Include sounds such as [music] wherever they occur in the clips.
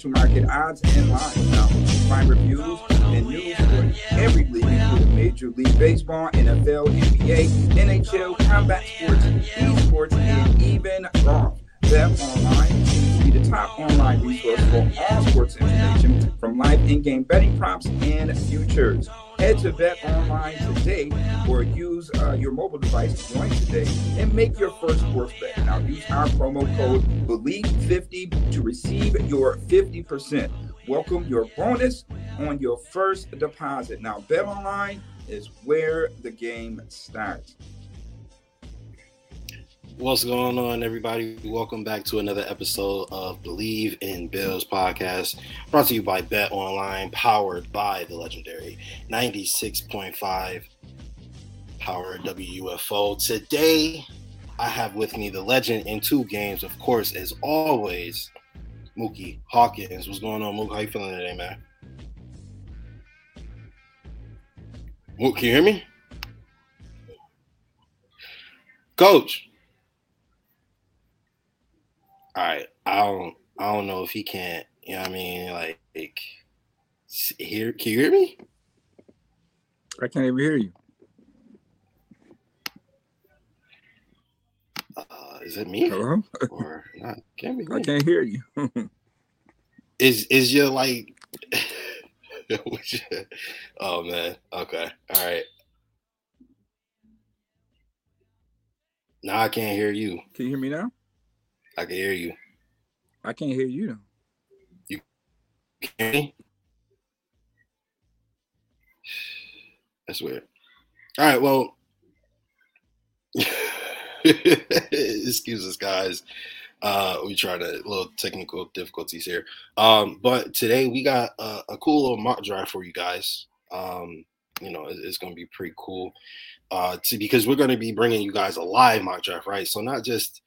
To market odds and lines. Now, find reviews and news for every league, including Major League Baseball, NFL, NBA, NHL, combat sports, esports, and even golf. Bet online be the top online resource for all sports information from live in-game betting props and futures. Head to Bet Online today or use uh, your mobile device to join today and make your first sports bet. Now use our promo code BELIEVE50 to receive your 50%. Welcome your bonus on your first deposit. Now Bet Online is where the game starts. What's going on, everybody? Welcome back to another episode of BLEAV in Bills podcast, brought to you by Bet Online, powered by the legendary 96.5 Power WUFO. Today, I have with me the legend in two games, of course, as always, Muki Hawkins. What's going on, Muki? How you feeling today, man? Mook, can you hear me? Coach. All right. I don't I don't know if he can't, you know what I mean? Like, like hear can you hear me? I can't even hear you. Uh, is it me? Hello? [laughs] Or not? Can't be I can't hear you. [laughs] Is is your like [laughs] oh man. Okay. All right. Now I can't hear you. Can you hear me now? I can hear you. I can't hear you you hear me? That's weird. All right, well, [laughs] excuse us, guys. Uh, we tried a little technical difficulties here. Um, but today we got a, a cool little mock draft for you guys. Um, you know, it- it's going to be pretty cool. Uh, to because we're going to be bringing you guys a live mock draft, right? So not just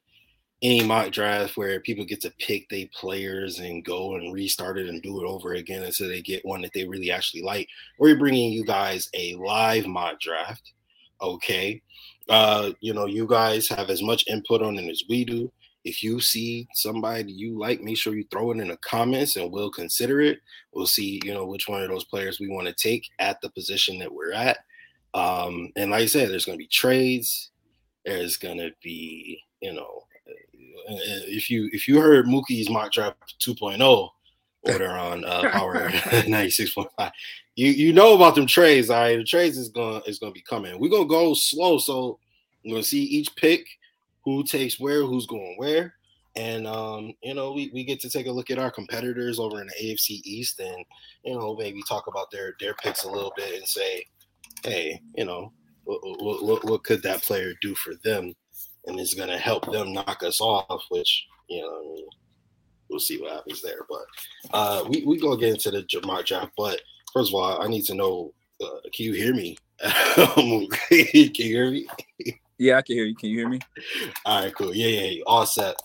any mock draft where people get to pick their players and go and restart it and do it over again until they get one that they really actually like. We're bringing you guys a live mock draft. Okay. Uh, you know, you guys have as much input on it as we do. If you see somebody you like, make sure you throw it in the comments and we'll consider it. We'll see, you know, which one of those players we want to take at the position that we're at. Um, and like I said, there's going to be trades. There's going to be, you know, if you if you heard Muki's mock draft 2.0 order [laughs] on uh, Power [laughs] 96.5, you you know about them trades. All right, the trades is gonna is going to be coming. We're gonna go slow, so we're gonna see each pick, who takes where, who's going where, and um, you know we, we get to take a look at our competitors over in the AFC East, and you know maybe talk about their their picks a little bit and say, hey, you know what what, what, what could that player do for them, and it's gonna help them knock us off, which you know. I mean, We'll see what happens there, but uh, we we gonna get into the j- mock draft. But first of all, I need to know: uh, Can you hear me? [laughs] can you hear me? Yeah, I can hear you. Can you hear me? All right, cool. Yeah, yeah, all set.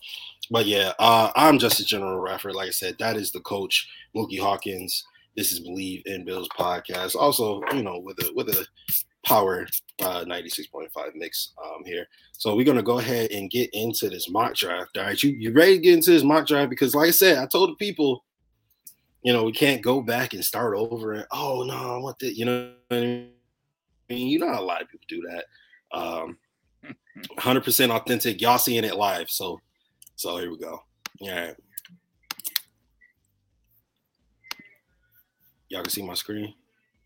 But yeah, uh, I'm just a General Radford. Like I said, that is the coach, Muki Hawkins. This is BLEAV in Bills podcast. Also, you know, with a with a power uh, 96.5 mix um, here. So we're gonna go ahead and get into this mock draft. All right, you you ready to get into this mock draft? Because like I said, I told the people, you know, we can't go back and start over and oh no, I want that. You know I mean? You know a lot of people do that. Um, [laughs] 100% authentic. Y'all seeing it live. So, so here we go. All right. Y'all can see my screen.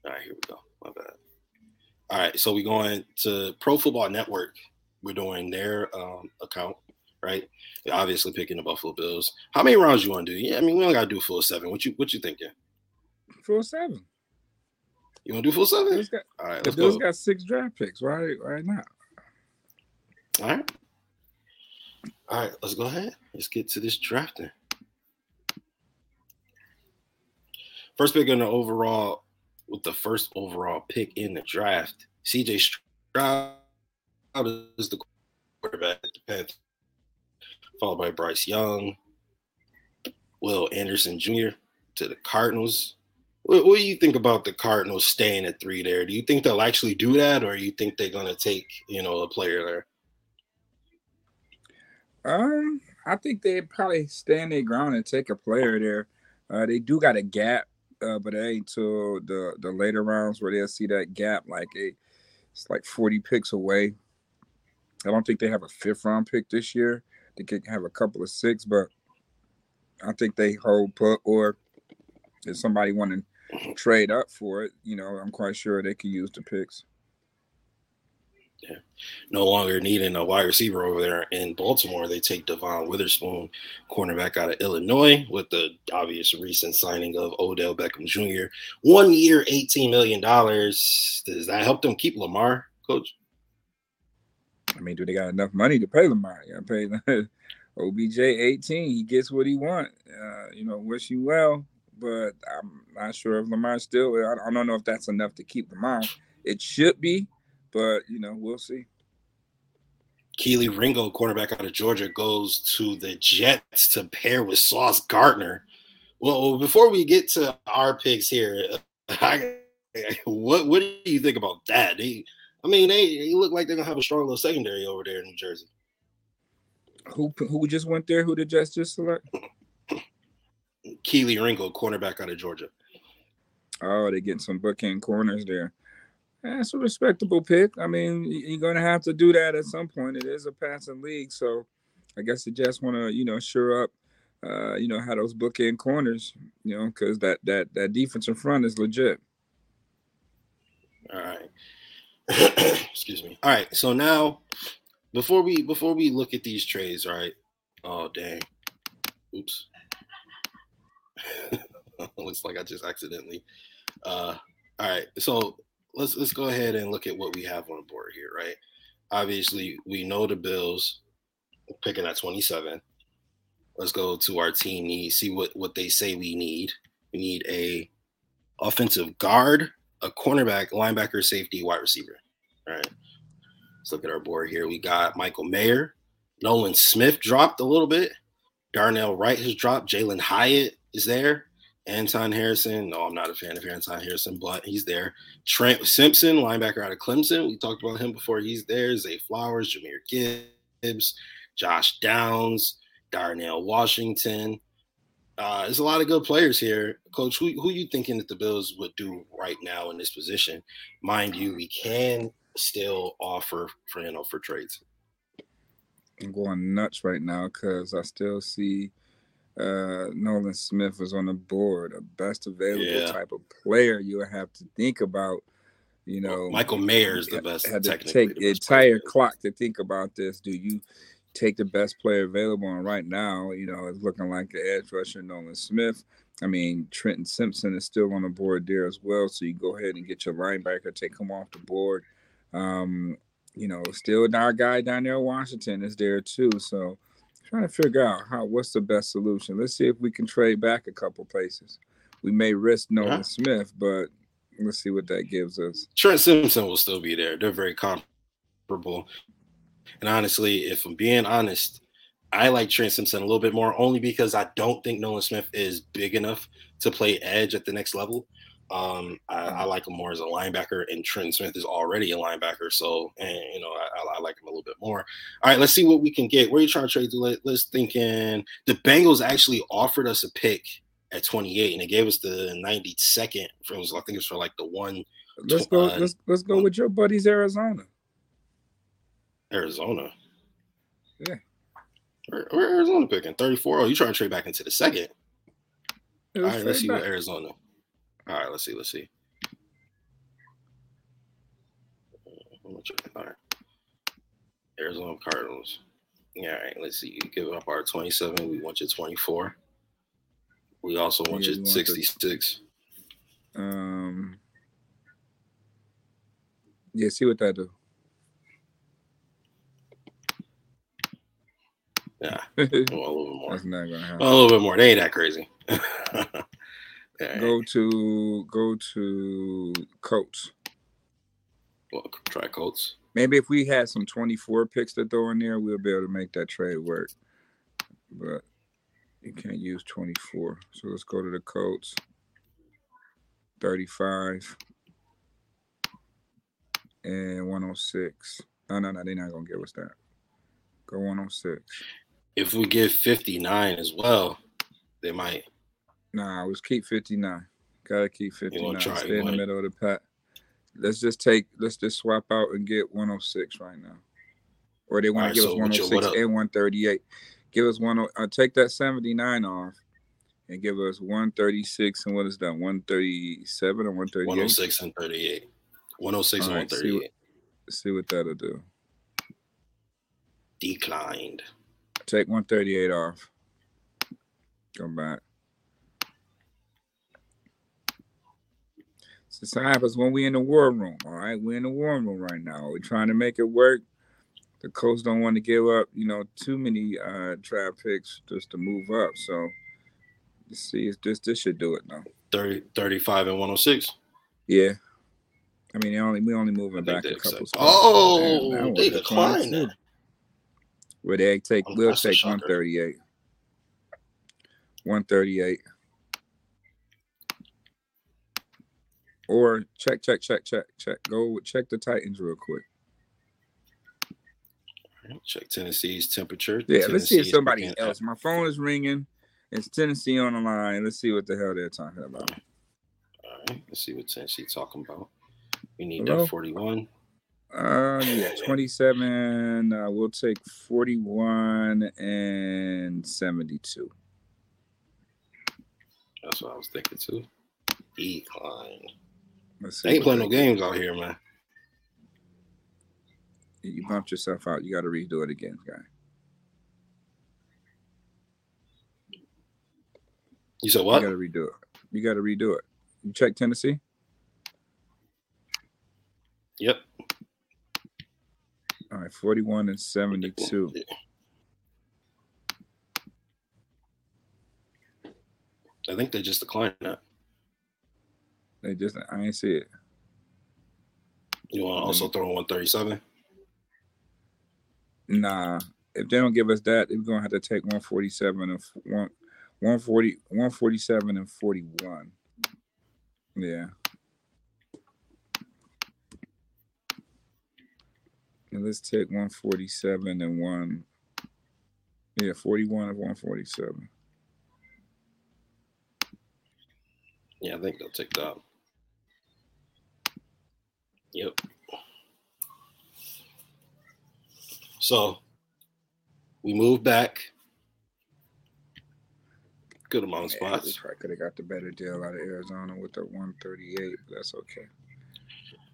All right, here we go. My bad. All right, so we're going to Pro Football Network. We're doing their um, account, right? They're obviously picking the Buffalo Bills. How many rounds you want to do? Yeah, I mean we only gotta do full seven. What you what you thinking? Full seven. You want to do full seven? Got, All right, the Bills go. got six draft picks. Why why not? All right. All right, let's go ahead. Let's get to this drafting. First pick in the overall, with the first overall pick in the draft, CJ Stroud is the quarterback at the Panthers, followed by Bryce Young, Will Anderson Jr. to the Cardinals. What, what, do you think about the Cardinals staying at three there? Do you think they'll actually do that, or you think they're going to take you know a player there? Um, I think they probably stand their ground and take a player there. Uh, they do got a gap, uh, but it ain't till the the later rounds where they'll see that gap. Like a, it's like forty picks away. I don't think they have a fifth round pick this year. They could have a couple of six, but I think they hold put. Or if somebody want to trade up for it, you know, I'm quite sure they could use the picks yeah. no longer needing a wide receiver over there in Baltimore. They take Devon Witherspoon, cornerback out of Illinois, with the obvious recent signing of Odell Beckham Jr. One year, $18 million. Does that help them keep Lamar, coach? I mean, do they got enough money to pay Lamar? To pay OBJ 18. He gets what he want. Uh, you know, wish you well, but I'm not sure if Lamar still. I don't know if that's enough to keep Lamar. It should be, but you know, we'll see. Kelee Ringo, quarterback out of Georgia, goes to the Jets to pair with Sauce Gardner. Well, before we get to our picks here, [laughs] I, what what do you think about that? They, I mean, they, they look like they're gonna have a strong little secondary over there in New Jersey. Who who just went there? Who the Jets just select? Kelee Ringo, cornerback out of Georgia. Oh, they're getting some bookend corners there. That's a respectable pick. I mean, you're going to have to do that at some point. It is a passing league, so I guess you just want to, you know, sure up, uh, you know, how those bookend corners, you know, because that that that defense in front is legit. All right. [coughs] Excuse me. All right. So now, before we before we look at these trades, right. Oh dang. Oops. [laughs] Looks like I just accidentally. Uh, all right. So let's let's go ahead and look at what we have on the board here, right? Obviously, we know the Bills picking at 27. Let's go to our team needs, see what what they say we need. We need a offensive guard, a cornerback, linebacker, safety, wide receiver. All right. Let's look at our board here. We got Michael Mayer, Nolan Smith dropped a little bit. Darnell Wright has dropped. Jalin Hyatt is there. Anton Harrison. No, I'm not a fan of Anton Harrison, but he's there. Trent Simpson, linebacker out of Clemson. We talked about him before. He's there. Zay Flowers, Jahmyr Gibbs, Josh Downs, Darnell Washington. Uh, there's a lot of good players here. Coach, who, who you thinking that the Bills would do right now in this position? Mind you, we can still offer for you know for trades. I'm going nuts right now because I still see – uh, Nolan Smith was on the board, a best available yeah. type of player you would have to think about. You know, well, Michael Mayer is the best. Had to take the entire clock to think about this. Do you take the best player available? And right now, you know, it's looking like the edge rusher Nolan Smith. I mean, Trenton Simpson is still on the board there as well. So you go ahead and get your linebacker, take him off the board. Um, you know, still our guy down there, Washington is there too. So trying to figure out how what's the best solution. Let's see if we can trade back a couple places. We may risk Nolan. Smith, but let's see what that gives us. Trent Simpson will still be there. They're very comparable. And honestly, if I'm being honest, I like Trent Simpson a little bit more only because I don't think Nolan Smith is big enough to play edge at the next level. Um, I, I, mm-hmm. like him more as a linebacker, and Trent Smith is already a linebacker, so and you know I, I, like him a little bit more. All right, let's see what we can get. Where are you trying to trade to? Let's thinking the Bengals actually offered us a pick at 28, and they gave us the 92nd. For, was, I think it's for like the one. Let's go. Uh, let's let's go one, with your buddies, Arizona. Arizona. Yeah. Where, where Arizona picking? 34. Oh, you trying to trade back into the second? All right, let's see back. what Arizona. All right, let's see. Let's see. All right. Arizona Cardinals. Yeah, all right. Let's see. You give up our 27. We want you 24. We also want you 66. Um. Yeah, see what that do. Yeah, [laughs] a little bit more. That's not gonna happen. A little bit more. They ain't that crazy. [laughs] go to go to Colts. Well, try Colts. Maybe if we had some 24 picks to throw in there, we'll be able to make that trade work. But you can't use 24. So let's go to the Colts. 35 and 106. No, no, no, they're not gonna give us that. Go 106 if we get 59 as well, they might. Nah, let's keep 59. Gotta keep 59. Try, Stay in the middle of the pack. Let's just take, let's just swap out and get 106 right now. Or they want right, to give so us 106 and 138. Give us one, uh, take that 79 off and give us 136 and what is that, 137 or 138? 106 and 38. 106 and 138. See what, see what that'll do. Declined. Take 138 off. Come back. Happens when we in the war room. All right, we're in the war room right now. We're trying to make it work. The coach don't want to give up, you know, too many uh draft picks just to move up. So let's see if this this should do it now. 30, 35 and 106. Yeah. I mean, only we only moving back a couple. Spots. Oh, they declined. Where they take, oh, we'll take 138. 138. Or check, check, check, check, check. Go check the Titans real quick. Check Tennessee's temperature. Yeah, Tennessee let's see if somebody else. My phone is ringing. It's Tennessee on the line. Let's see what the hell they're talking about. All right, let's see what Tennessee talking about. We need Hello? that 41. Uh, yeah, 27. Uh, we'll take 41 and 72. That's what I was thinking too. Decline. They ain't playing no games out here, man. You bumped yourself out. You got to redo it again, guy. You said what? You got to redo it. You got to redo it. You check Tennessee? Yep. All right, 41 and 72. I think they just declined that. They just, I ain't see it. You want to also throw 137? Nah. If they don't give us that, they're going to have to take 147 and one, 140, 147 and 41. Yeah. And let's take 147 and one. Yeah, 41 of 147. Yeah, I think they'll take that. Yep. So we move back. Good amount of spots. I could have got the better deal out of Arizona with the 138, but that's okay.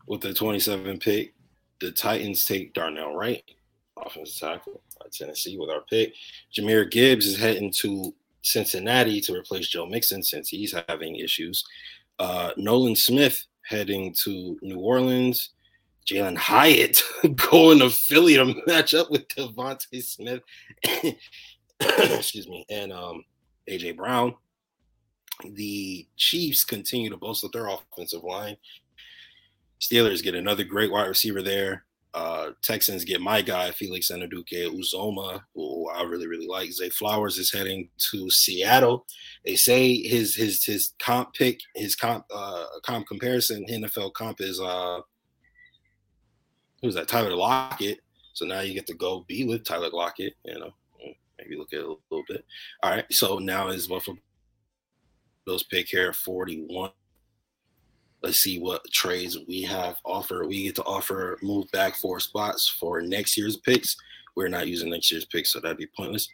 With the 27 pick, the Titans take Darnell Wright, offensive tackle, Tennessee with our pick. Jahmyr Gibbs is heading to Cincinnati to replace Joe Mixon since he's having issues. Uh, Nolan Smith heading to New Orleans. Jalin Hyatt [laughs] going to Philly to match up with DeVonta Smith. [coughs] Excuse me, and um, AJ Brown. The Chiefs continue to bolster their offensive line. Steelers get another great wide receiver there. Uh, Texans get my guy Felix Anudike-Uzomah, who I really really like. Zay Flowers is heading to Seattle. They say his his his comp pick, his comp uh comp comparison NFL comp is uh who's that Tyler Lockett. So now you get to go be with Tyler Lockett. You know, maybe look at it a little bit. All right. So now is Buffalo Bills pick here 41. Let's see what trades we have offer. We get to offer move back four spots for next year's picks. We're not using next year's picks, so that'd be pointless.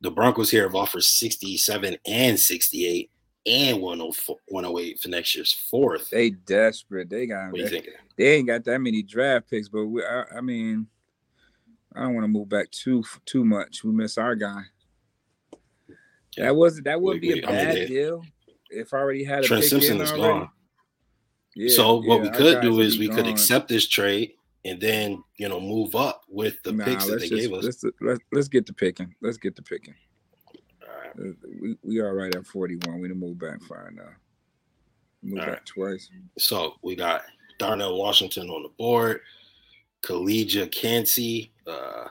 The Broncos here have offered 67 and 68 and 108 for next year's fourth. They desperate. They got. What you thinking? They ain't got that many draft picks, but we, I, I mean, I don't want to move back too too much. We miss our guy. That wasn't that wouldn't be a bad I mean, deal if I already had a Trent Simpson is gone. Yeah, so what yeah, we could do is we gone. could accept this trade and then you know move up with the nah, picks that they just, gave us. Let's, let's let's get the picking. Let's get the picking. All right. Uh, we we are right at forty one. We didn't move back far now. Move All back right. twice. So we got Darnell Washington on the board, Calijah Kancey, uh,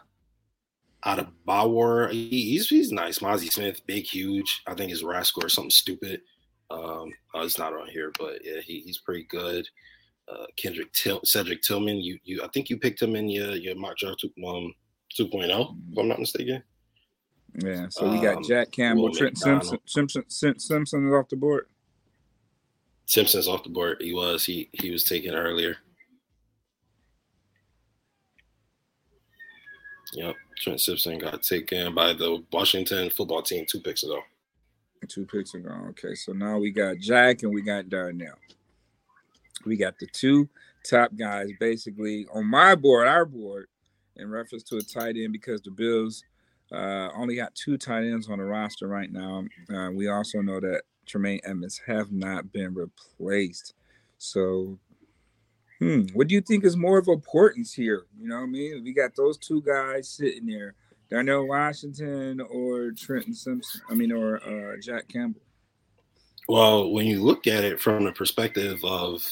out of Bauer. He, he's he's nice. Mazi Smith, big, huge. I think his RAS score is something stupid. Um, oh, it's not on here, but yeah, he, he's pretty good. Uh, Kendrick Til- Cedric Tillman, you you I think you picked him in your your mock draft two, um 2.0, if I'm not mistaken. Yeah, so we got um, Jack Campbell, Trent Simpson, Simpson, Simpson is off the board. Simpson's off the board. He was he he was taken earlier. Yep, Trent Simpson got taken by the Washington football team two picks ago. Two picks ago. Okay, so now we got Jack and we got Darnell. We got the two top guys basically on my board, our board, in reference to a tight end because the Bills uh, only got two tight ends on the roster right now. Uh, we also know that Tremaine Edmunds have not been replaced. So, hmm, what do you think is more of importance here? You know what I mean? We got those two guys sitting there. Darnell Washington or Trenton Simpson, I mean, or uh, Jack Campbell? Well, when you look at it from the perspective of,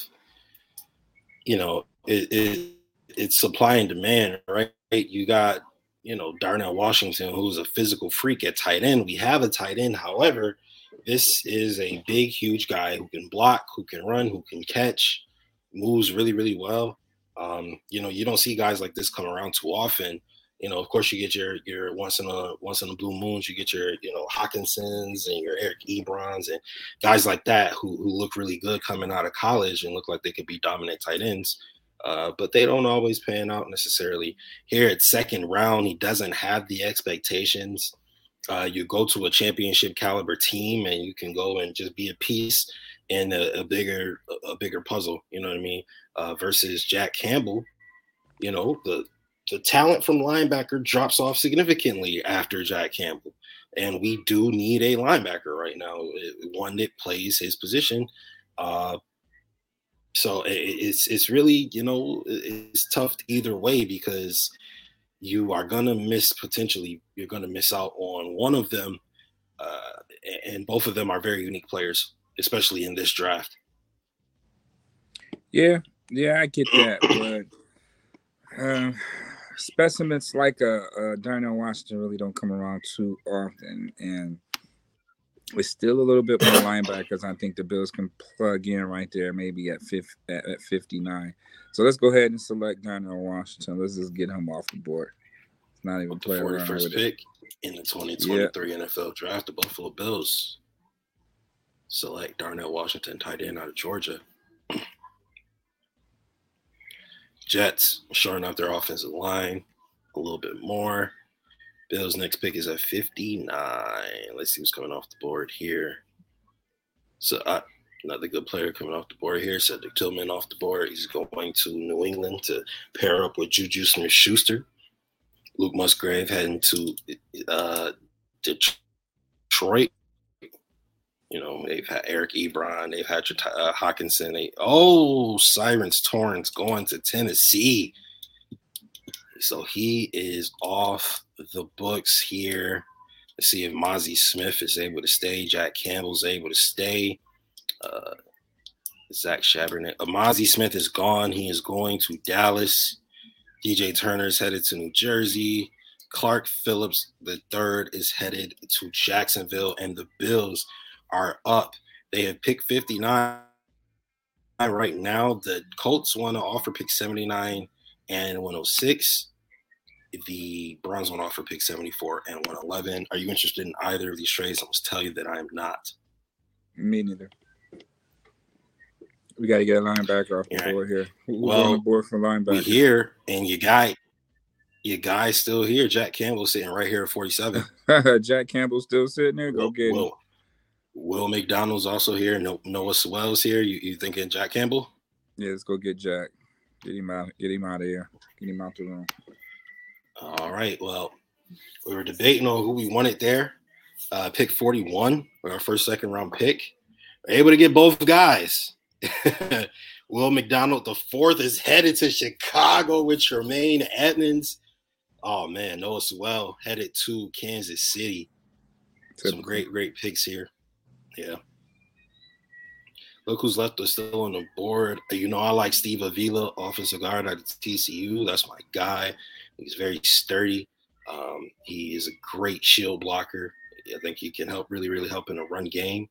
you know, it, it it's supply and demand, right? You got, you know, Darnell Washington, who's a physical freak at tight end. We have a tight end, however, this is a big, huge guy who can block, who can run, who can catch, moves really, really well. Um, you know, you don't see guys like this come around too often you know, of course, you get your your once in a once in a blue moons, you get your you know Hockensons and your Eric Ebrons and guys like that who who look really good coming out of college and look like they could be dominant tight ends. Uh, but they don't always pan out necessarily. Here at second round, he doesn't have the expectations. Uh, you go to a championship caliber team and you can go and just be a piece in a, a bigger a bigger puzzle. You know what I mean? Uh, versus Jack Campbell, you know the the talent from linebacker drops off significantly after Jack Campbell. And we do need a linebacker right now, one that plays his position. Uh, so it's it's really you know it's tough either way because you are gonna miss potentially you're gonna miss out on one of them, uh, and both of them are very unique players, especially in this draft. Yeah, yeah, I get that, [clears throat] but. Uh specimens like a, a Darnell Washington really don't come around too often, and it's still a little bit more linebackers. I think the Bills can plug in right there, maybe at fifth at, at 59. So let's go ahead and select Darnell Washington. Let's just get him off the board. It's not even playing around with pick it. in the 2023 yeah. NFL Draft. The Buffalo Bills select Darnell Washington, tight end out of Georgia. Jets shoring up their offensive line a little bit more. Bills' next pick is at 59. Let's see who's coming off the board here. So uh, another good player coming off the board here. Cedric Tillman off the board. He's going to New England to pair up with Juju Smith-Schuster. Luke Musgrave heading to uh, Detroit you know, they've had Eric Ebron, they've had uh, Hockenson. They, oh, Sirens Torrence going to Tennessee. So he is off the books here. Let's see if Mazi Smith is able to stay. Jack Campbell's able to stay. Uh, Zach Charbonnet. Uh, Mazi Smith is gone. He is going to Dallas. DJ Turner is headed to New Jersey. Clark Phillips the third is headed to Jacksonville, and the Bills are up. They have picked 59 right now. The Colts want to offer pick 79 and 106. The Browns want to offer pick 74 and 111. Are you interested in either of these trades? I must tell you that I am not. Me neither. We got to get a linebacker off the Yeah. board here. Who's Well, on the board for We linebacker? here, and your guy, your guy's still here. Jack Campbell sitting right here at 47. [laughs] Jack Campbell still sitting there. Go Will, get him. Will, McDonald's also here. No, Noah Sewell's here. You, you thinking Jack Campbell? Yeah, let's go get Jack. Get him out. Get him out of here. Get him out the room. All right. Well, we were debating on who we wanted there. Uh, pick 41, our first second round pick. We're able to get both guys. [laughs] Will McDonald, the fourth, is headed to Chicago with Tremaine Edmunds. Oh man, Noah Sewell headed to Kansas City. Some great, great picks here. Yeah. Look who's left us still on the board. You know, I like Steve Avila, offensive guard at TCU. That's my guy. He's very sturdy. Um, he is a great shield blocker. I think he can help really, really help in a run game.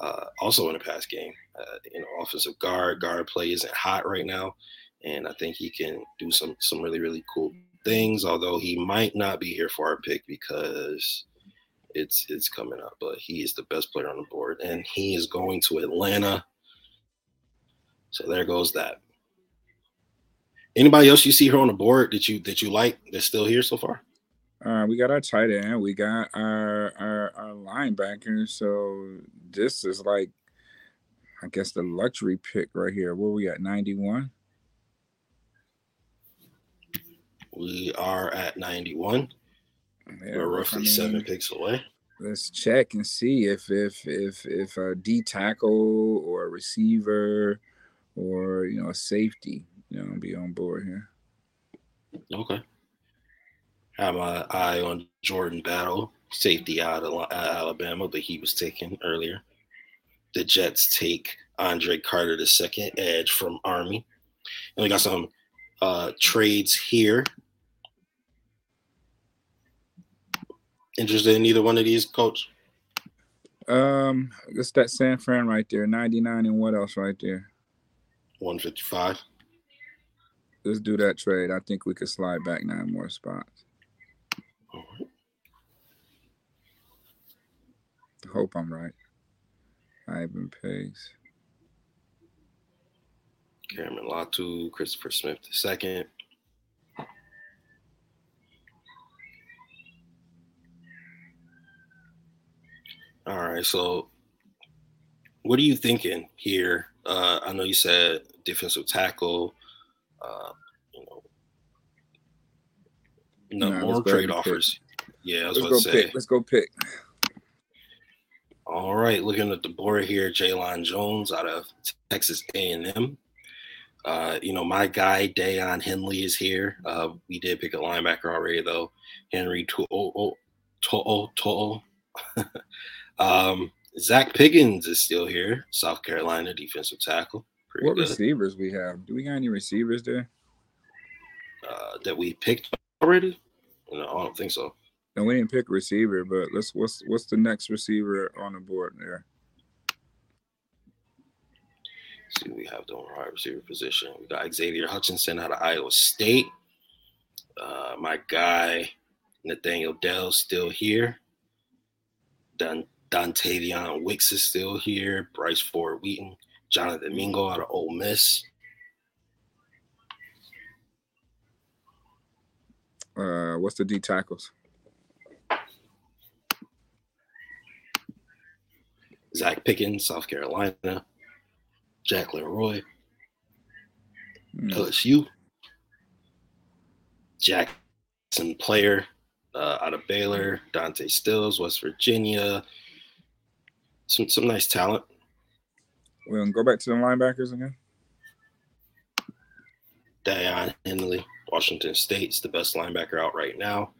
Uh, also in a pass game. Uh, you know, offensive guard, guard play isn't hot right now. And I think he can do some some really, really cool things, although he might not be here for our pick because it's it's coming up. But he is the best player on the board, and he is going to Atlanta. So there goes that. Anybody else you see here on the board that you that you like that's still here so far? Uh, we got our tight end. We got our, our our linebacker. So this is like, I guess the luxury pick right here. Where we at? Ninety one. We are at 91. Yeah, We're I roughly mean, seven picks away. Let's check and see if if if if a D tackle or a receiver or you know a safety, you know, be on board here. Okay. Have my eye on Jordan Battle, safety out of out of Alabama, but he was taken earlier. The Jets take Andre Carter the second edge from Army. And we got some uh, trades here. Interested in either one of these, Coach? Um, it's that San Fran right there, ninety nine, and what else right there? 155. Let's do that trade. I think we could slide back nine more spots. All right. Hope I'm right. Ivan Pace. Cameron Latu, Christopher Smith the second. All right, so what are you thinking here? Uh, I know you said defensive tackle. Uh, you know, no Nah, more let's go ahead trade and pick. offers. Yeah, I was Let's about go to say. pick. Let's go pick. All right, looking at the board here, Jalen Jones out of Texas A&M. Uh, you know, my guy Daiyan Henley is here. Uh, we did pick a linebacker already, though. Henry To'o To'o To'o. Um, Zacch Pickens is still here. South Carolina defensive tackle. Pretty What good. receivers we have? Do we got any receivers there? Uh, that we picked already? No, I don't think so. And we didn't pick a receiver, but let's what's what's the next receiver on the board there? see we have the wide receiver position. We got Xavier Hutchinson out of Iowa State. Uh, my guy Nathaniel Dell still here. Don Dontavion Wicks is still here. Bryce Ford Wheaton, Jonathan Mingo out of Ole Miss. Uh, what's the D tackles? Zacch Pickens, South Carolina. Jaquelin Roy, Hmm. LSU. Jackson Player uh, out of Baylor. Dante Stills, West Virginia. Some some nice talent. We'll go back to the linebackers again. Daiyan Henley, Washington State's the best linebacker out right now.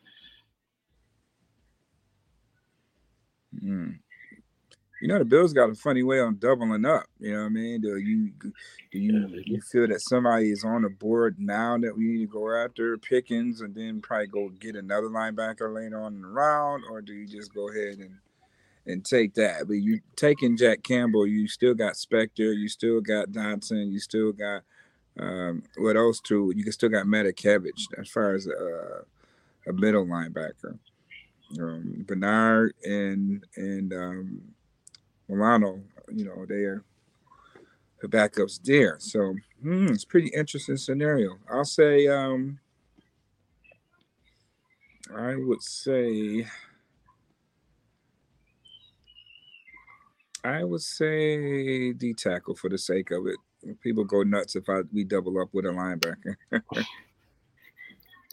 Hmm. you know the Bills got a funny way on doubling up. You know what I mean? Do you do you yeah, you feel that somebody is on the board now that we need to go after Pickens and then probably go get another linebacker later on in the round, or do you just go ahead and and take that? But you taking Jack Campbell, you still got Spector, you still got Dodson, you still got um, what else too? You can still got Matakevich as far as uh, a middle linebacker. Um, Bernard and and um, Milano, you know, they are the backups there. So hmm, it's pretty interesting scenario. I'll say um I would say I would say D tackle for the sake of it. People go nuts if I we double up with a linebacker. [laughs]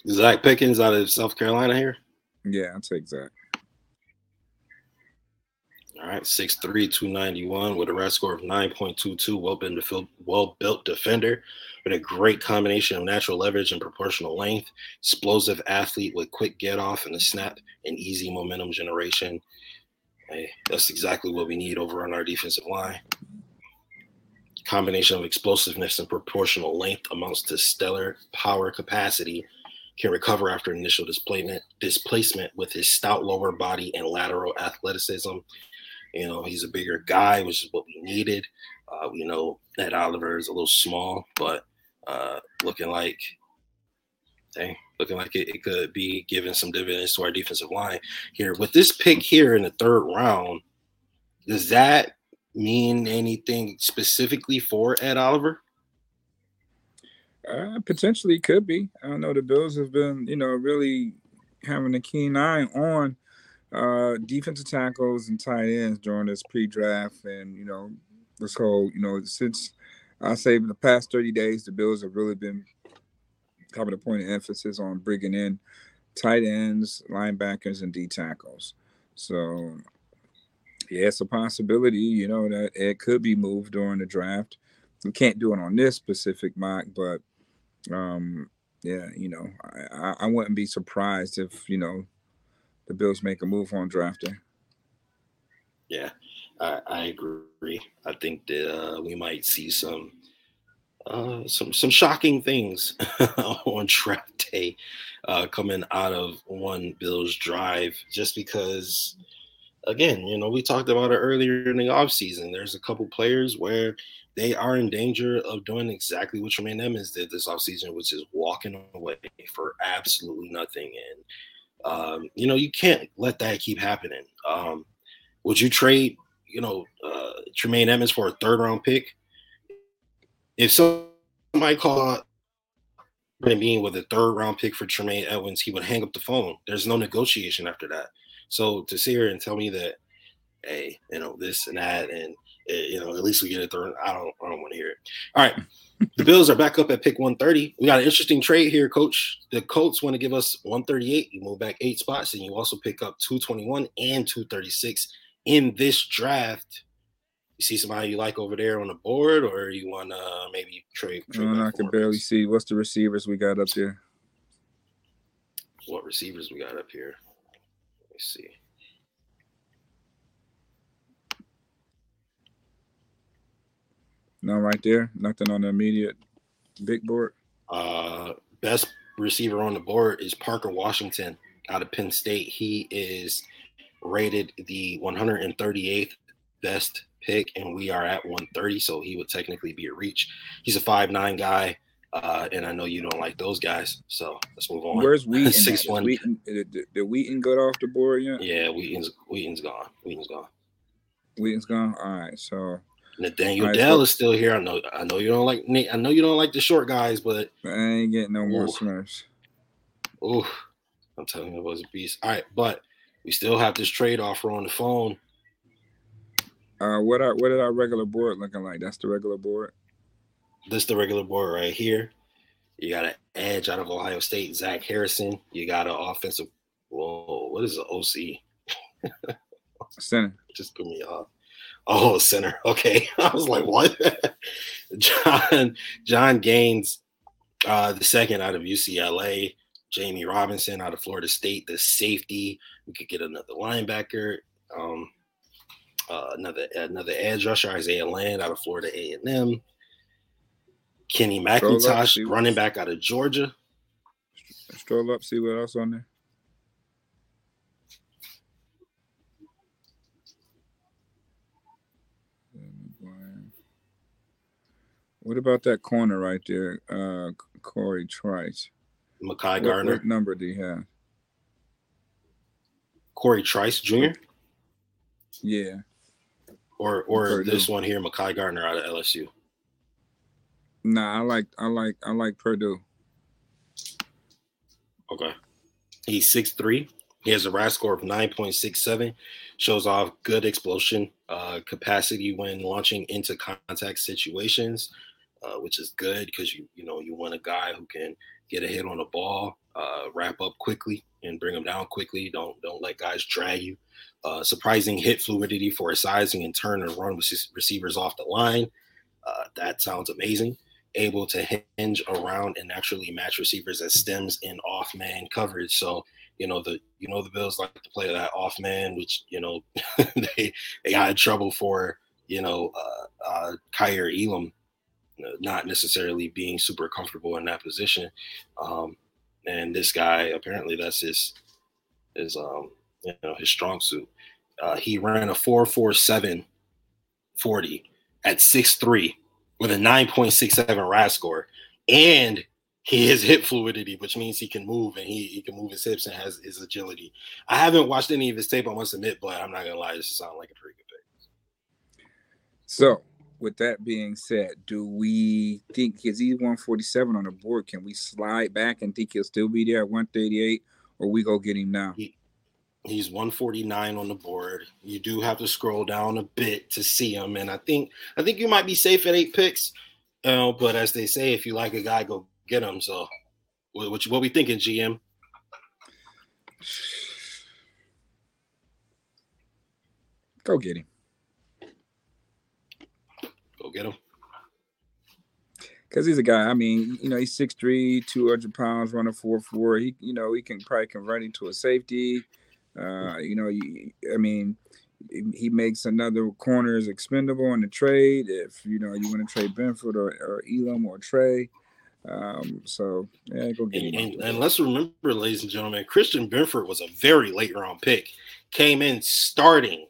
Zacch Pickens out of South Carolina here. Yeah, I'll take Zach. All right, 6'3, 291 with a RAS score of 9.22. Well built, well built defender with a great combination of natural leverage and proportional length. Explosive athlete with quick get off and a snap and easy momentum generation. Hey, that's exactly what we need over on our defensive line. Combination of explosiveness and proportional length amounts to stellar power capacity. Can recover after initial displacement, displacement with his stout lower body and lateral athleticism you know, he's a bigger guy, which is what we needed. Uh, we know that Oliver is a little small, but uh, looking like, dang, looking like it, it could be giving some dividends to our defensive line here. With this pick here in the third round, does that mean anything specifically for Ed Oliver? Uh, potentially could be. I don't know. The Bills have been, you know, really having a keen eye on uh, defensive tackles and tight ends during this pre-draft, and you know, this whole, you know, since I say in the past 30 days, the Bills have really been having a point of emphasis on bringing in tight ends, linebackers, and D tackles. So, yeah, it's a possibility, you know, that it could be moved during the draft. We can't do it on this specific mock, but um, yeah, you know, I, I wouldn't be surprised if you know the Bills make a move on drafting. Yeah, I, I agree. I think that uh, we might see some uh, some some shocking things [laughs] on draft day uh, coming out of one Bills drive, just because. Again, you know, we talked about it earlier in the offseason. There's a couple players where they are in danger of doing exactly what Tremaine Edmunds did this offseason, which is walking away for absolutely nothing. And um, you know, you can't let that keep happening. Um, would you trade, you know, uh, Tremaine Edmunds for a third round pick? If somebody called Brandon Beane with a third round pick for Tremaine Edmunds, he would hang up the phone. There's no negotiation after that. So to sit here and tell me that, hey, you know, this and that, and eh, you know, at least we get a third, I don't, I don't want to hear it. All right [laughs] the Bills are back up at pick 130. We got an interesting trade here, coach. The Colts want to give us 138. You move back eight spots, and you also pick up 221 and 236 in this draft. You see somebody you like over there on the board, or you want to maybe trade? trade I can barely see. What's the receivers we got up there? What receivers we got up here? Let me see. No, right there. Nothing on the immediate big board. Uh, best receiver on the board is Parker Washington out of Penn State. He is rated the 138th best pick, and we are at 130, so he would technically be a reach. He's a five nine guy, uh, and I know you don't like those guys, so let's move on. Where's Wheaton? [laughs] Six one. Wheaton, did, did Wheaton go off the board yet? Yeah, Wheaton's Wheaton's gone. Wheaton's gone. Wheaton's gone. All right, so Nathaniel right, Dell so, is still here. I know. I know you don't like. I know you don't like the short guys, but I ain't getting no more Smurfs. Oh, I'm telling you, it was a beast. All right, but we still have this trade offer on the phone. Uh, what are what is our regular board looking like? That's the regular board. This the regular board right here. You got an edge out of Ohio State, Zach Harrison. You got an offensive. Whoa, what is the OC? [laughs] Center. Just put me off. Oh, center. Okay. [laughs] I was like, what? [laughs] John John Gaines, uh, the second out of UCLA. Jammie Robinson out of Florida State, the safety. We could get another linebacker. Um, Uh, another another edge rusher, Isaiah Land out of Florida A and M. Kenny McIntosh, running back out of Georgia. Stroll up, see what else on there. What about that corner right there, uh, Cory Trice? Mekhi Garner. What, what number do you have? Cory Trice Jr. Yeah. Or or this one here, Mekhi Garner out of LSU. Nah, I like I like I like Purdue. Okay. He's six three. He has a RAS score of 9.67, shows off good explosion uh, capacity when launching into contact situations, uh, which is good because you you know you want a guy who can get a hit on the ball, uh, wrap up quickly, and bring them down quickly. Don't don't let guys drag you. Uh, surprising hit fluidity for a sizing and turn and run with receivers off the line. Uh, that sounds amazing. Able to hinge around and actually match receivers as stems in off man coverage. So you know the you know the Bills like to play that off man, which you know [laughs] they they got in trouble for you know uh, uh, Elam not necessarily being super comfortable in that position. Um, and this guy apparently that's his his um you know his strong suit. Uh, he ran a 4.47 40 at 6'3 with a 9.67 RAS score, and he has [laughs] hip fluidity, which means he can move and he, he can move his hips and has his agility. I haven't watched any of his tape, I must admit, but I'm not gonna lie, this sounds like a pretty good pick. So with that being said, do we think because he's 147 on the board, can we slide back and think he'll still be there at 138, or we go get him now? He, he's 149 on the board. You do have to scroll down a bit to see him, and I think I think you might be safe at eight picks. You know, but as they say, if you like a guy, go get him. So, what what, what we thinking, GM? Go get him. Go get him. Because he's a guy. I mean, you know, he's 6'3", 200 pounds, running 4'4". He, you know, he can probably convert into a safety. Uh, you know, he, I mean, he makes another corners expendable in the trade if you know you want to trade Benford or, or Elam or Trey. Um, so yeah, go get and, him. And, and, let's remember, ladies and gentlemen, Christian Benford was a very late round pick. Came in starting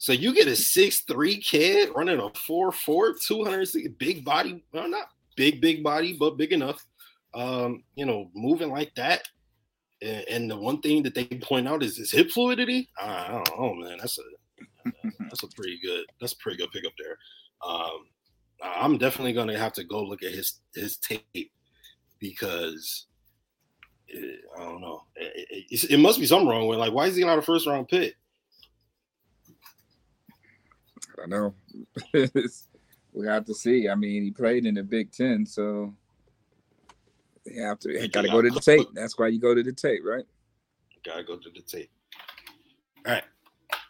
so you get a six three kid running a 4'4, 260 big body, well, not big, big body, but big enough. Um, you know, moving like that. And, and the one thing that they point out is his hip fluidity. I don't know, man. That's a [laughs] that's a pretty good, that's a pretty good pickup there. Um, I'm definitely gonna have to go look at his his tape because it, I don't know. It, it, it, must be something wrong with like why is he not a first round pick? I know. [laughs] we have to see. I mean, he played in the Big Ten, so you have to got to go to the tape. That's why you go to the tape, right? Gotta go to the tape. All right,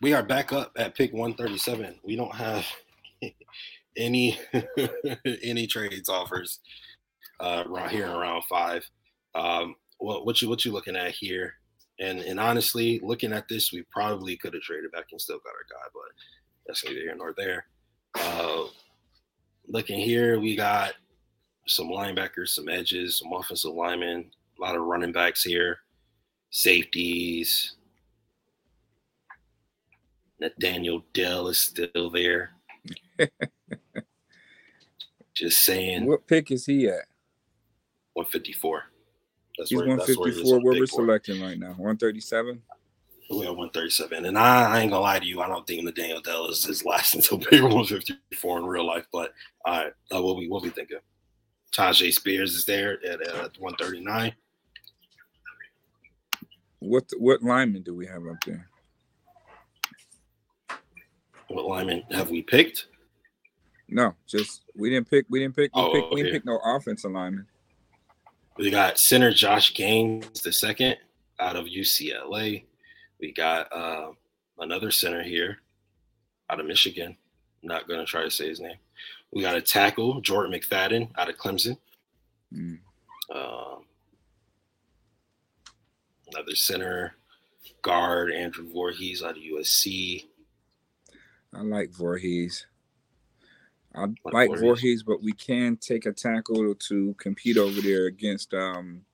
we are back up at pick one thirty seven. We don't have [laughs] any [laughs] any trades offers uh, around here in round five. Um, what what you what you looking at here? And and honestly, looking at this, we probably could have traded back and still got our guy, but that's neither here nor there. Uh, looking here, we got some linebackers, some edges, some offensive linemen, a lot of running backs here, safeties. Nathaniel Dell is still there. [laughs] Just saying. What pick is he at? 154. That's He's where, 154. Where, where we're selecting right now. 137. We are 137. And I, I, ain't gonna lie to you, I don't think Nathaniel Dell is, [laughs] is last until big 154 in real life. But all right, uh, what we what we thinking? Tyjae Spears is there at, at 139. What what lineman do we have up there? What lineman have we picked? No, just we didn't pick. We didn't pick. We, oh, picked, okay. we didn't pick no offensive lineman. We got center Josh Gaines the second out of UCLA. We got uh, another center here out of Michigan. I'm not going to try to say his name. We got a tackle, Jordan McFadden out of Clemson. Mm. Uh, another center, guard, Andrew Vorhees out of USC. I like Vorhees. I like, like Vorhees. Vorhees, but we can take a tackle to compete over there against um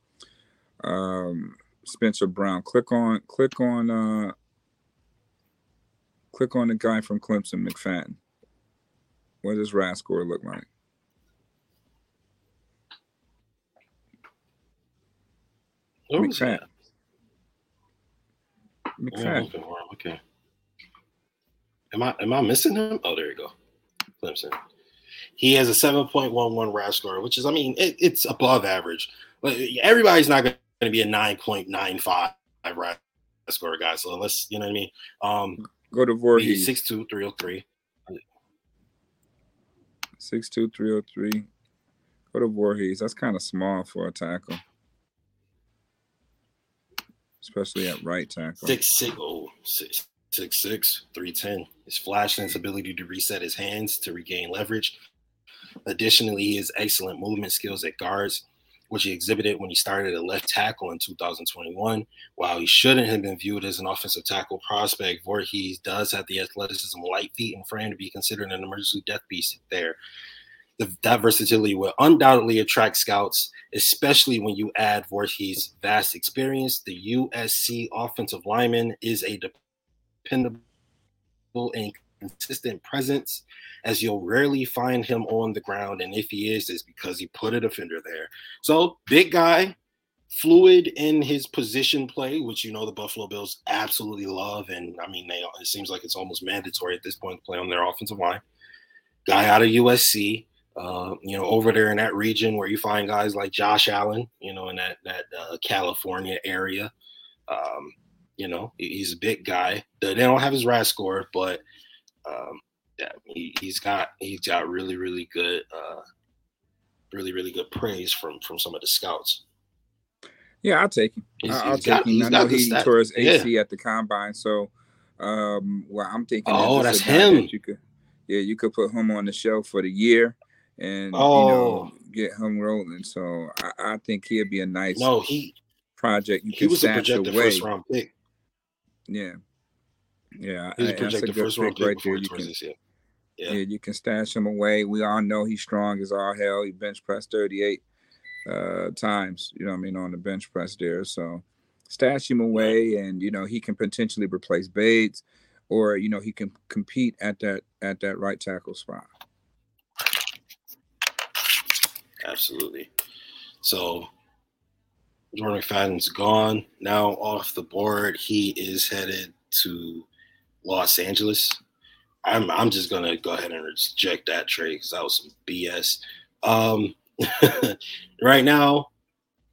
um Spencer Brown. Click on click on uh click on the guy from Clemson, McFadden. What does RAS score look like? McFadden. McFadden. okay. Am I am I missing him? Oh, there you go. Clemson. He has a 7.11 RAS score, which is, I mean, it, it's above average. But everybody's not going to be a 9.95 right score guy. So let's, you know what I mean? Um, Go to Vorhees. 6'2, 303. 6'2, 303. Go to Vorhees. That's kind of small for a tackle. Especially at right tackle. Six six oh six six six three ten. His flash and his ability to reset his hands to regain leverage. Additionally, he has excellent movement skills at guards which he exhibited when he started at left tackle in 2021. While he shouldn't have been viewed as an offensive tackle prospect, Vorhees does have the athleticism, light feet, and frame to be considered an emergency death piece there. The, that versatility will undoubtedly attract scouts, especially when you add Vorhees' vast experience. The USC offensive lineman is a dependable and consistent presence as you'll rarely find him on the ground. And if he is, it's because he put a defender there. So big guy, fluid in his position play, which you know the Buffalo Bills absolutely love. And I mean, they it seems like it's almost mandatory at this point to play on their offensive line. Guy out of USC. Uh, you know, over there in that region where you find guys like Josh Allen, you know, in that that uh, California area, um, you know, he's a big guy. They don't have his RAS score, but um, yeah, he, has got he's got really really good, uh, really really good praise from from some of the scouts. Yeah, I'll take him. He's, I'll he's take got, him. I know he tore his AC yeah. at the combine, so um, well, I'm thinking. Oh, that's him. That you could, yeah, you could put him on the show for the year, and oh. you know, oh. get him rolling. So I, I think he'd be a nice no he project. You he was a projected away. first round pick. Yeah, yeah, he's projected first round pick right there. You can, yeah. yeah, you can stash him away. We all know he's strong as all hell. He bench pressed 38 uh, times, you know I mean, on the bench press there. So stash him away and you know, he can potentially replace Bates or you know, he can compete at that at that right tackle spot. Absolutely. So Jordan McFadden's gone. Now off the board. He is headed to Los Angeles. I'm I'm just gonna go ahead and reject that trade because that was some BS. Um, [laughs] right now,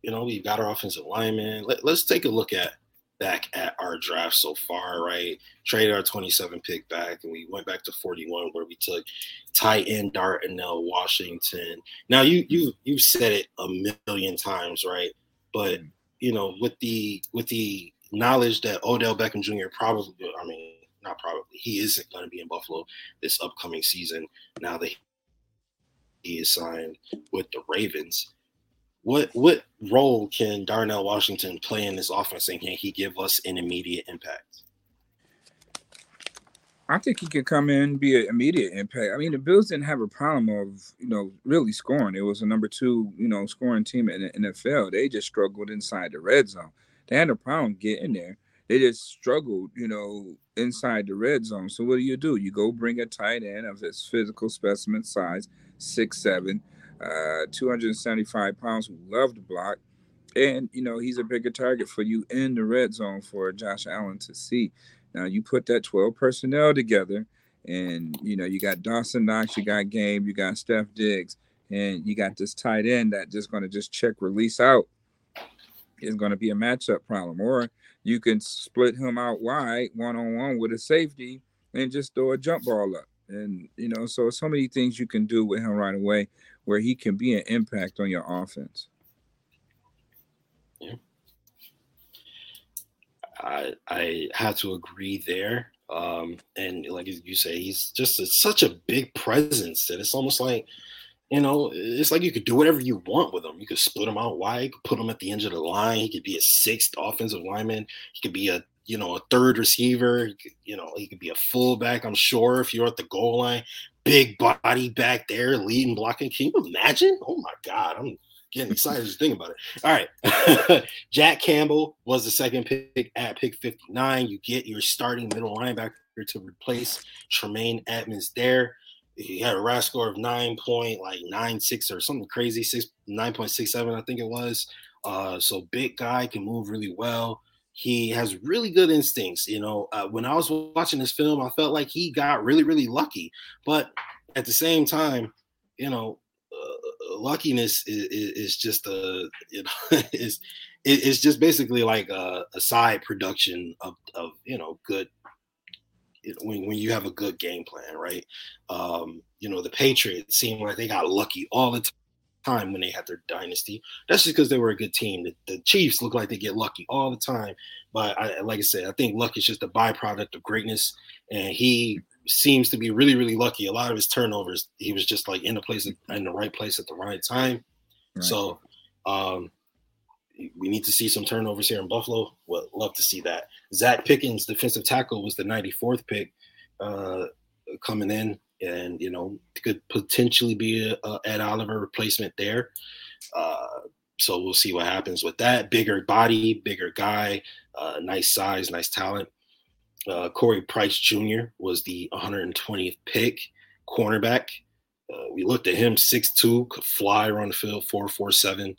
you know, we've got our offensive lineman. Let, us take a look at back at our draft so far, right? Traded our 27 pick back, and we went back to 41 where we took tight end Darnell Washington. Now you you you said it a million times, right? But you know, with the with the knowledge that Odell Beckham Jr. probably, I mean, not probably, he isn't going to be in Buffalo this upcoming season now that he is signed with the Ravens. What what role can Darnell Washington play in this offense, and can he give us an immediate impact? I think he could come in be an immediate impact. I mean, the Bills didn't have a problem of you know really scoring. It was a number two you know scoring team in the NFL. They just struggled inside the red zone. They had a problem getting there they just struggled, you know, inside the red zone. So what do you do? You go bring a tight end of his physical specimen size, six seven, uh, 275 pounds, who love to block. And, you know, he's a bigger target for you in the red zone for Josh Allen to see. Now you put that 12 personnel together, and you know, you got Dawson Knox, you got Gabe, you got Steph Diggs, and you got this tight end that just gonna just check release out. Is gonna be a matchup problem. Or you can split him out wide one on one with a safety and just throw a jump ball up. And you know, so so many things you can do with him right away where he can be an impact on your offense. Yeah. I I have to agree there. Um, and like you say, he's just a, such a big presence that it's almost like you know, it's like you could do whatever you want with him. You could split him out wide, put him at the end of the line. He could be a sixth offensive lineman. He could be a you know, a third receiver. You know, he could be a fullback. I'm sure if you're at the goal line, big body back there, leading blocking. Can you imagine? Oh my God, I'm getting excited just thinking about it. All right. [laughs] Jack Campbell was the second pick at pick 59. You get your starting middle linebacker to replace Tremaine Edmunds there. He had a RAS score of nine point like nine six or something crazy, six nine point six seven, I think it was. Uh, so big guy can move really well. He has really good instincts. You know, uh, when I was watching this film, I felt like he got really, really lucky. But at the same time, you know, uh, luckiness is, is, just a you know [laughs] is it's just basically like a, a side production of of you know good when, when you have a good game plan, right? Um, you know, the Patriots seem like they got lucky all the time when they had their dynasty. That's just because they were a good team. The, the, Chiefs look like they get lucky all the time. But I, like I said, I think luck is just a byproduct of greatness. And he seems to be really, really lucky. A lot of his turnovers, he was just like in the place in the right place at the right time. Right. So um, we need to see some turnovers here in Buffalo. Well, love to see that. Zacch Pickens, defensive tackle, was the 94th pick uh, coming in, and you know could potentially be a, a Ed Oliver replacement there. Uh, so we'll see what happens with that. Bigger body, bigger guy, uh, nice size, nice talent. Uh, Cory Trice Jr. was the 120th pick, cornerback. Uh, we looked at him, 6'2", could fly around the field, 4'4'7",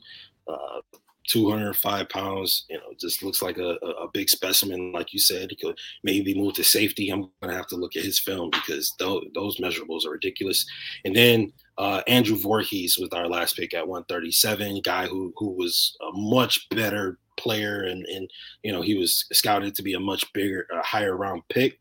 uh, 205 pounds. You know, just looks like a, a, big specimen. Like you said, he could maybe move to safety. I'm going to have to look at his film because those, those measurables are ridiculous. And then uh, Andrew Vorhees was our last pick at 137, guy who who was a much better player, and and you know he was scouted to be a much bigger, a higher round pick.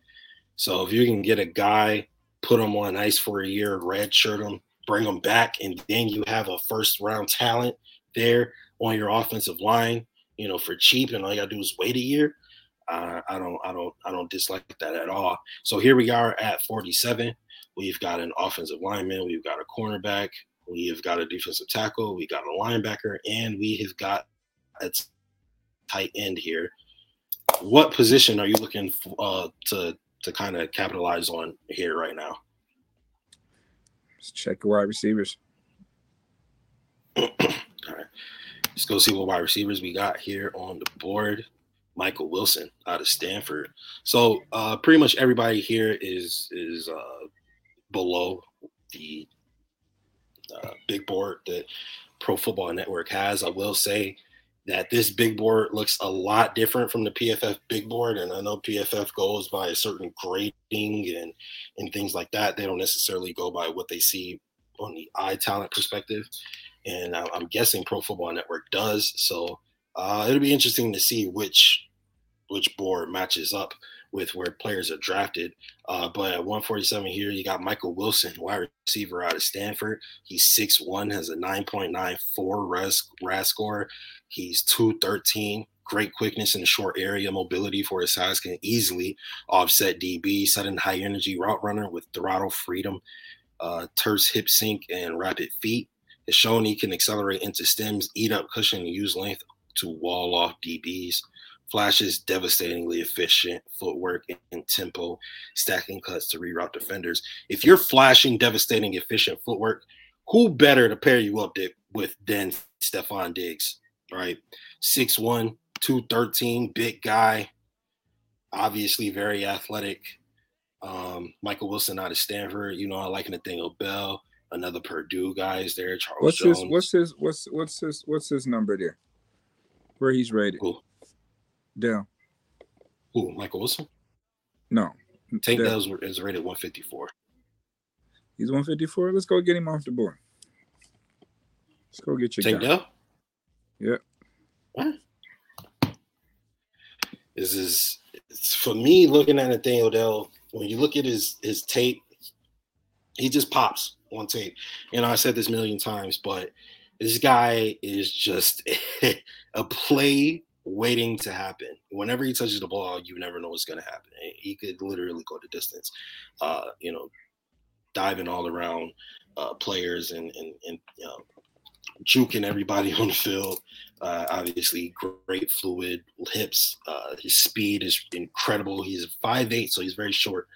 So if you can get a guy, put him on ice for a year, redshirt him, bring him back, and then you have a first round talent there on your offensive line, you know, for cheap, and all you gotta do is wait a year. Uh, I don't, I don't, I don't dislike that at all. So here we are at 47. We've got an offensive lineman, we've got a cornerback, we have got a defensive tackle, we got a linebacker, and we have got a tight end here. What position are you looking for, uh, to to kind of capitalize on here right now? Let's check the wide receivers. [clears throat] All right. Let's go see what wide receivers we got here on the board. Michael Wilson out of Stanford. So uh, pretty much everybody here is is uh, below the uh, big board that Pro Football Network has. I will say that this big board looks a lot different from the PFF big board, and I know PFF goes by a certain grading and and things like that. They don't necessarily go by what they see on the eye talent perspective and I'm guessing Pro Football Network does. So uh, it'll be interesting to see which which board matches up with where players are drafted. Uh, but at 147 here, you got Michael Wilson, wide receiver out of Stanford. He's 6'1", has a 9.94 RAS, RAS score. He's 213. Great quickness the short area, mobility for his size can easily offset DB. Sudden high energy route runner with throttle freedom, uh, terse hip sync, and rapid feet. It's shown he can accelerate into stems, eat up cushion, and use length to wall off DBs. Flashes devastatingly efficient footwork and tempo, stacking cuts to reroute defenders. If you're flashing devastating efficient footwork, who better to pair you up with than Stefon Diggs, right? 6'1, 213, big guy, obviously very athletic. Um, Michael Wilson out of Stanford, you know, I like Nathaniel Dell another Purdue guy is there. Charles what's Jones. his what's his what's what's his what's his number there? Where he's rated? Who? Dell. Who? Michael Wilson? No. Tank Dell is rated 154. He's 154. Let's go get him off the board. Let's go get your Tank guy. Dell. Yep. What? This is for me looking at Nathaniel Dell. When you look at his his tape, he just pops on tape. Know, I said this million times, but this guy is just [laughs] a play waiting to happen. Whenever he touches the ball, you never know what's going to happen. He could literally go the distance. Uh, you know, diving all around uh, players and and, and you know, juking everybody [laughs] on the field. Uh, obviously, great fluid hips. Uh, his speed is incredible. He's five eight, so he's very short.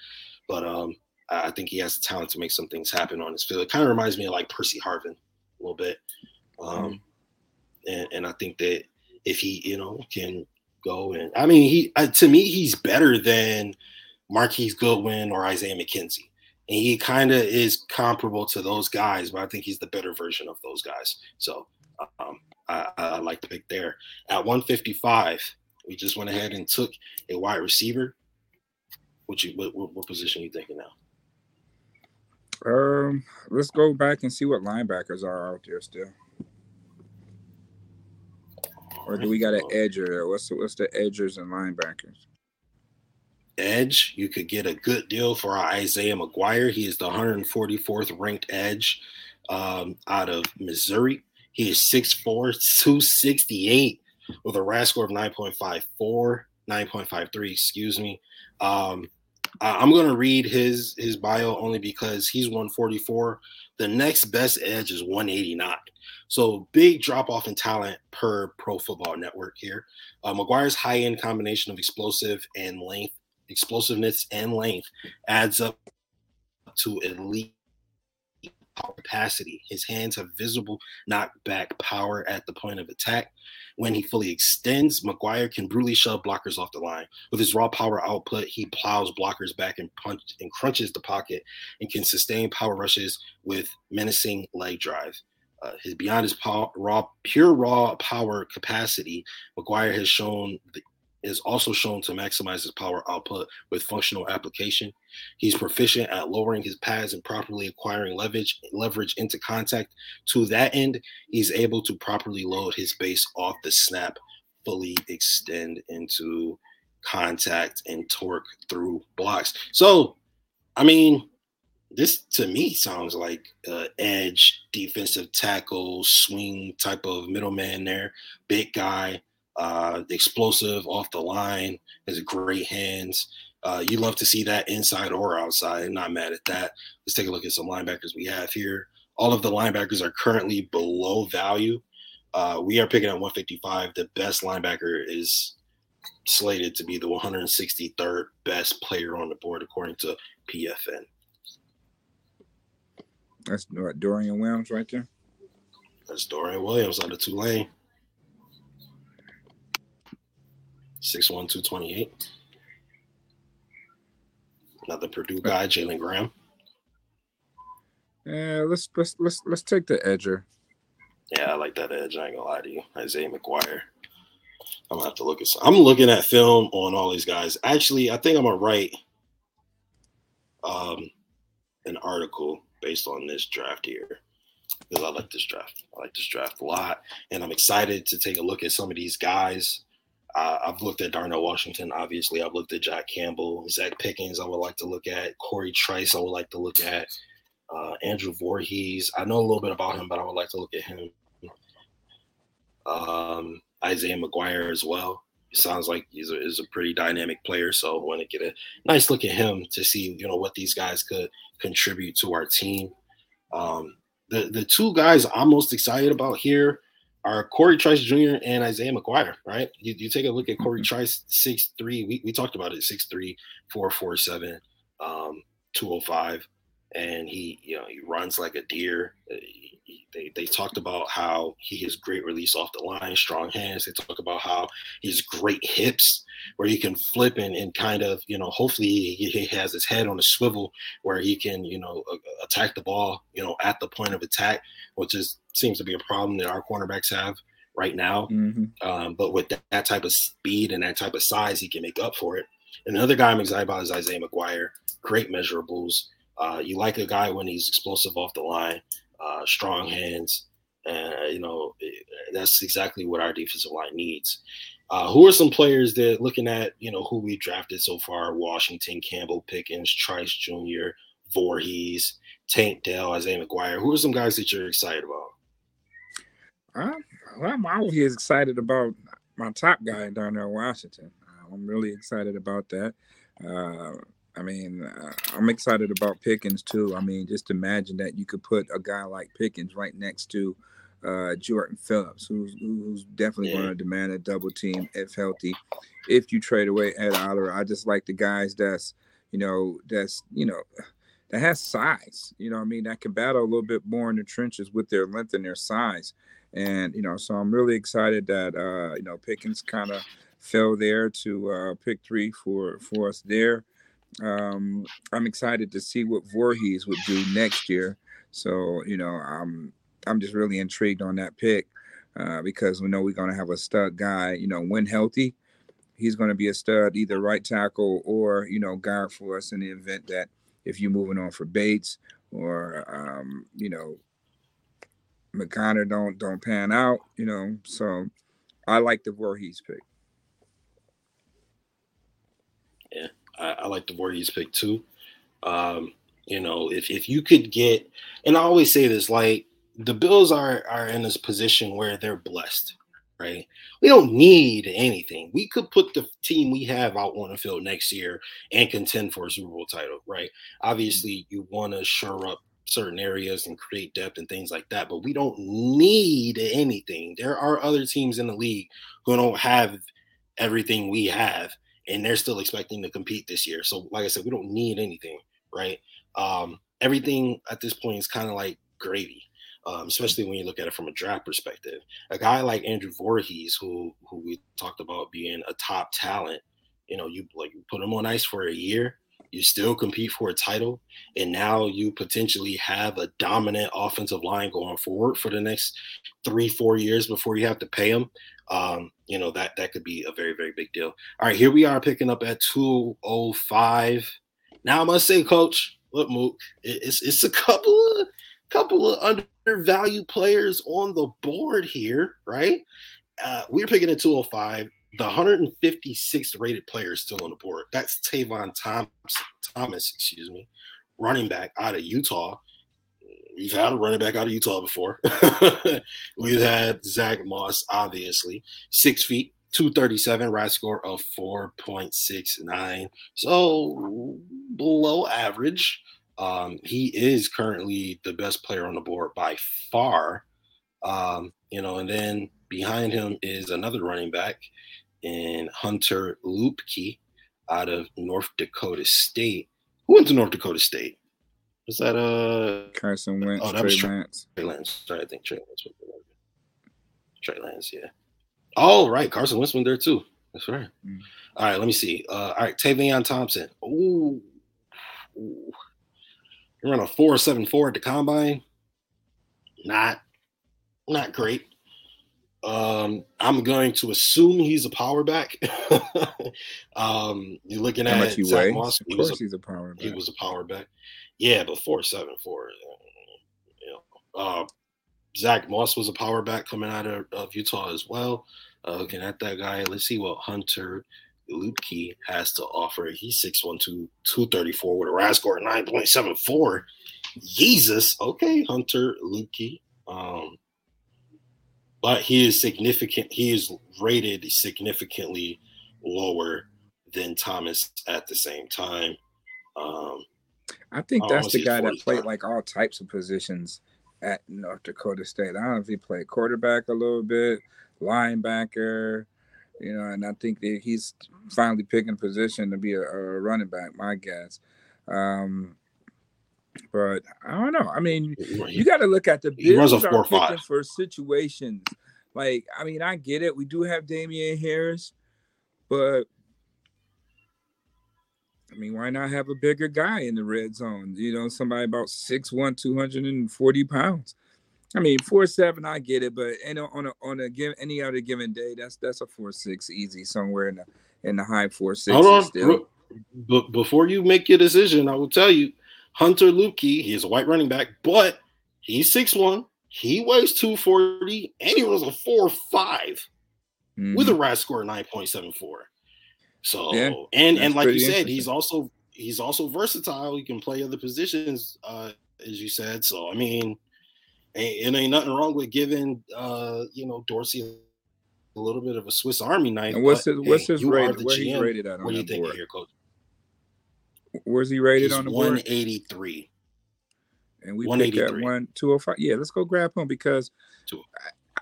But um, I think he has the talent to make some things happen on his field. It kind of reminds me of like Percy Harvin a little bit. Um, mm-hmm. and, and I think that if he, you know, can go and I mean, he uh, to me he's better than Marquise Goodwin or Isaiah McKenzie. And he kind of is comparable to those guys, but I think he's the better version of those guys. So um, I, I like the pick there. At 155, we just went ahead and took a wide receiver. What you what, what, what position are you thinking now? Um, let's go back and see what linebackers are out there still. Or do we got an edger? What's the, what's the edgers and linebackers? Edge, you could get a good deal for Isaiah McGuire. He is the 144th ranked edge um, out of Missouri. He is 6'4, 268 with a RAS score of 9.54, 9.53, excuse me. Um, I'm going to read his his bio only because he's 144. The next best edge is 189. So big drop off in talent per Pro Football Network here. Uh, McGuire's high end combination of explosive and length, explosiveness and length adds up to elite capacity. His hands have visible knockback power at the point of attack. When he fully extends, McGuire can brutally shove blockers off the line. With his raw power output, he plows blockers back and punch and crunches the pocket and can sustain power rushes with menacing leg drive. Uh, his beyond his power, raw, pure raw power capacity, McGuire has shown the, is also shown to maximize his power output with functional application. He's proficient at lowering his pads and properly acquiring leverage leverage into contact. To that end, he's able to properly load his base off the snap, fully extend into contact and torque through blocks. So, I mean, this to me sounds like uh, edge defensive tackle swing type of middleman there big guy uh, explosive off the line has great hands. Uh, you love to see that inside or outside. Not mad at that. Let's take a look at some linebackers we have here. All of the linebackers are currently below value. Uh, we are picking at 155 the best linebacker is slated to be the 163rd best player on the board according to pfn that's Dorian Williams right there. That's Dorian Williams out of Tulane. 6'1, 228. Another Purdue guy, Jalen Graham. Yeah, let's let's let's let's take the edger. Yeah, I like that edge. I ain't gonna lie to you. Isaiah McGuire. I'm gonna have to look at some. I'm looking at film on all these guys. Actually, I think I'm gonna write um an article based on this draft here because I like this draft. I like this draft a lot, and I'm excited to take a look at some of these guys. Uh, I've looked at Darnell Washington, obviously. I've looked at Jack Campbell, Zacch Pickens. I would like to look at Cory Trice. I would like to look at uh, Andrew Vorhees. I know a little bit about him, but I would like to look at him. Um, Isaiah McGuire as well. It sounds like he's a, a pretty dynamic player, so I want to get a nice look at him to see you know what these guys could contribute to our team. Um, the the two guys I'm most excited about here are Cory Trice Jr. and Isaiah McGuire, right? You, you take a look at Cory mm-hmm. Trice, six three. We, we talked about it, six three, four four seven, um, 205. And he, you know, he runs like a deer. He, they, they talked about how he has great release off the line, strong hands. They talk about how he's great hips where he can flip and, and kind of, you know, hopefully he, he has his head on a swivel where he can, you know, attack the ball, you know, at the point of attack, which is seems to be a problem that our cornerbacks have right now. Mm-hmm. Um, but with that, that, type of speed and that type of size, he can make up for it. And another guy I'm excited about is Isaiah McGuire. Great measurables. Uh, you like a guy when he's explosive off the line uh, strong hands. And, you know, that's exactly what our defensive line needs. Uh, who are some players that looking at, you know, who we drafted so far? Washington, Campbell, Pickens, Trice Jr., Vorhees, Tank Dell, Isaiah McGuire. Who are some guys that you're excited about? Uh, I'm always excited about my top guy down there in Washington. Uh, I'm really excited about that. I mean, uh, I'm excited about Pickens too. I mean, just imagine that you could put a guy like Pickens right next to uh, Jordan Phillips, who's who's definitely yeah. going to demand a double team if healthy. If you trade away Ed Oliver, I just like the guys that's you know that's you know that has size. You know, I mean, that can battle a little bit more in the trenches with their length and their size. And you know, so I'm really excited that uh, you know Pickens kind of fell there to uh, pick three for for us there. Um, I'm excited to see what Vorhees would do next year. So you know, I'm I'm just really intrigued on that pick uh, because we know we're going to have a stud guy. You know, when healthy, he's going to be a stud, either right tackle or you know guard for us in the event that if you're moving on for Bates or um, you know McConnor don't don't pan out. You know, so I like the Vorhees pick. Yeah, I, I like the Vorhees pick too. Um, you know, if if you could get, and I always say this, like the Bills are are in this position where they're blessed, right? We don't need anything. We could put the team we have out on the field next year and contend for a Super Bowl title, right? Obviously, you want to shore up certain areas and create depth and things like that, but we don't need anything. There are other teams in the league who don't have everything we have, and they're still expecting to compete this year. So, like I said, we don't need anything, right? Um, everything at this point is kind of like gravy um, especially when you look at it from a draft perspective. A guy like Andrew Vorhees, who who we talked about being a top talent, you know, you like put him on ice for a year, you still compete for a title, and now you potentially have a dominant offensive line going forward for the next three, four years before you have to pay them. Um, you know that that could be a very, very big deal. All right, here we are picking up at 205. Now I must say, coach, look, Mook, it's it's a couple of couple of undervalued players on the board here, right? Uh, we're picking at 205. The 156th rated player is still on the board. That's Tavion Thomas, Thomas, excuse me, running back out of Utah. We've had a running back out of Utah before. [laughs] We've had Zack Moss, obviously, six feet, 237, RAS score of 4.69. So below average. Um, he is currently the best player on the board by far. Um, you know, and then behind him is another running back in Hunter Luepke out of North Dakota State. Who went to North Dakota State? Was that uh Carson Wentz? Oh, that Trey was Trey Lance. Trey Lance. Sorry, I think Trey Lance. Trey Lance, yeah. Oh, right. Carson Wentz went there too. That's right. Mm. All right, let me see. Uh, all right, Tavion Thompson. Ooh. Ooh. He ran a four seven four at the combine. Not, not great. Um, I'm going to assume he's a power back. [laughs] um, you're looking How at he Zack Moss. Of course, a, he's a power back. He was a power back. Yeah, but four seven four. You know, uh, Zack Moss was a power back coming out of, of Utah as well. Uh, looking at that guy, let's see what Hunter Luepke has to offer. He's 6'1", 234 with a RAS score 9.74. Jesus. Okay, Hunter Luepke. Um, but he is significant. He is rated significantly lower than Thomas at the same time. Um, I think that's the guy that played like all types of positions at North Dakota State. I don't know if he played quarterback a little bit, linebacker, you know, and I think that he's finally picking a position to be a, a running back. My guess. Um, but I don't know. I mean, you got to look at the Bills are picking five. for situations. Like, I mean, I get it. We do have Damien Harris, but I mean, why not have a bigger guy in the red zone? You know, somebody about 6'1, 240 pounds. I mean, four seven, I get it, but and on a on a give any other given day, that's that's a four six easy somewhere in the in the high four six. Hold on, still. but before you make your decision, I will tell you, Hunter Luepke, he is a white running back, but he's six one, he weighs two forty, and he was a four five mm-hmm. with a. RAS score seven four. So yeah, and and like you said, he's also he's also versatile. He can play other positions, uh, as you said. So I mean it ain't nothing wrong with giving uh, you know Dorsey a little bit of a Swiss Army knife. And what's his what's hey, his rating? Where he's rated at? what do you think of here, coach? Where's he rated he's on the board? 183. and we pick at one two oh five. Yeah, let's go grab him because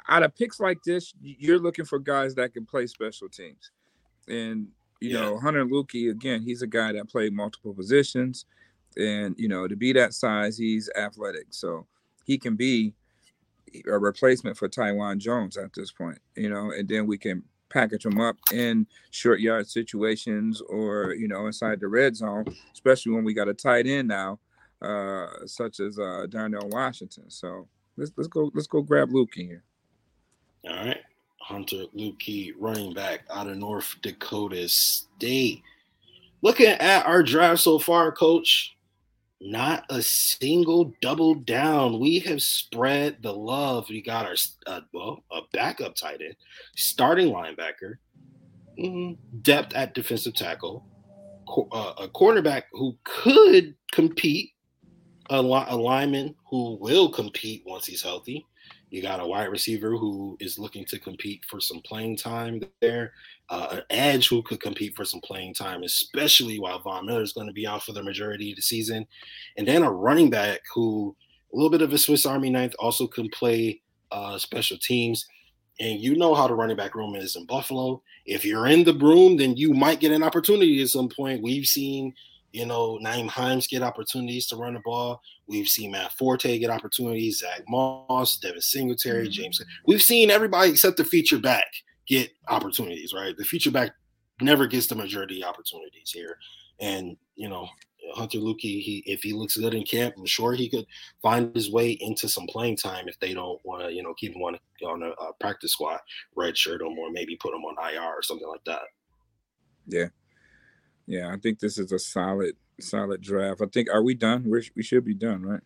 out of picks like this, you're looking for guys that can play special teams, and you yeah. know Hunter Luepke again. He's a guy that played multiple positions, and you know to be that size, he's athletic, so he can be a replacement for Taiwan Jones at this point. You know, and then we can package them up in short yard situations or you know inside the red zone, especially when we got a tight end now, uh, such as uh, Darnell Washington. So let's let's go let's go grab Luke in here. All right, Hunter Luepke, running back out of North Dakota State. Looking at our draft so far, Coach, not a single double down. We have spread the love. We got our uh, well, a backup tight end, starting linebacker, mm-hmm. depth at defensive tackle, uh, a cornerback who could compete, a, a lineman who will compete once he's healthy, you got a wide receiver who is looking to compete for some playing time there, uh, an edge who could compete for some playing time, especially while Von Miller is going to be out for the majority of the season, and then a running back who a little bit of a Swiss Army knife also can play uh, special teams. And you know how the running back room is in Buffalo. If you're in the broom, then you might get an opportunity at some point. We've seen you know, Nyheim Hines get opportunities to run the ball. We've seen Matt Forte get opportunities, Zack Moss, Devin Singletary, mm-hmm. James. We've seen everybody except the feature back get opportunities, right? The feature back never gets the majority opportunities here. And, you know, Hunter Luepke, he if he looks good in camp, I'm sure he could find his way into some playing time if they don't want to, you know, keep him on, on a, a practice squad, red shirt him, or maybe put him on IR or something like that. Yeah. Yeah, I think this is a solid, solid draft. I think are we done? We're, we should be done, right?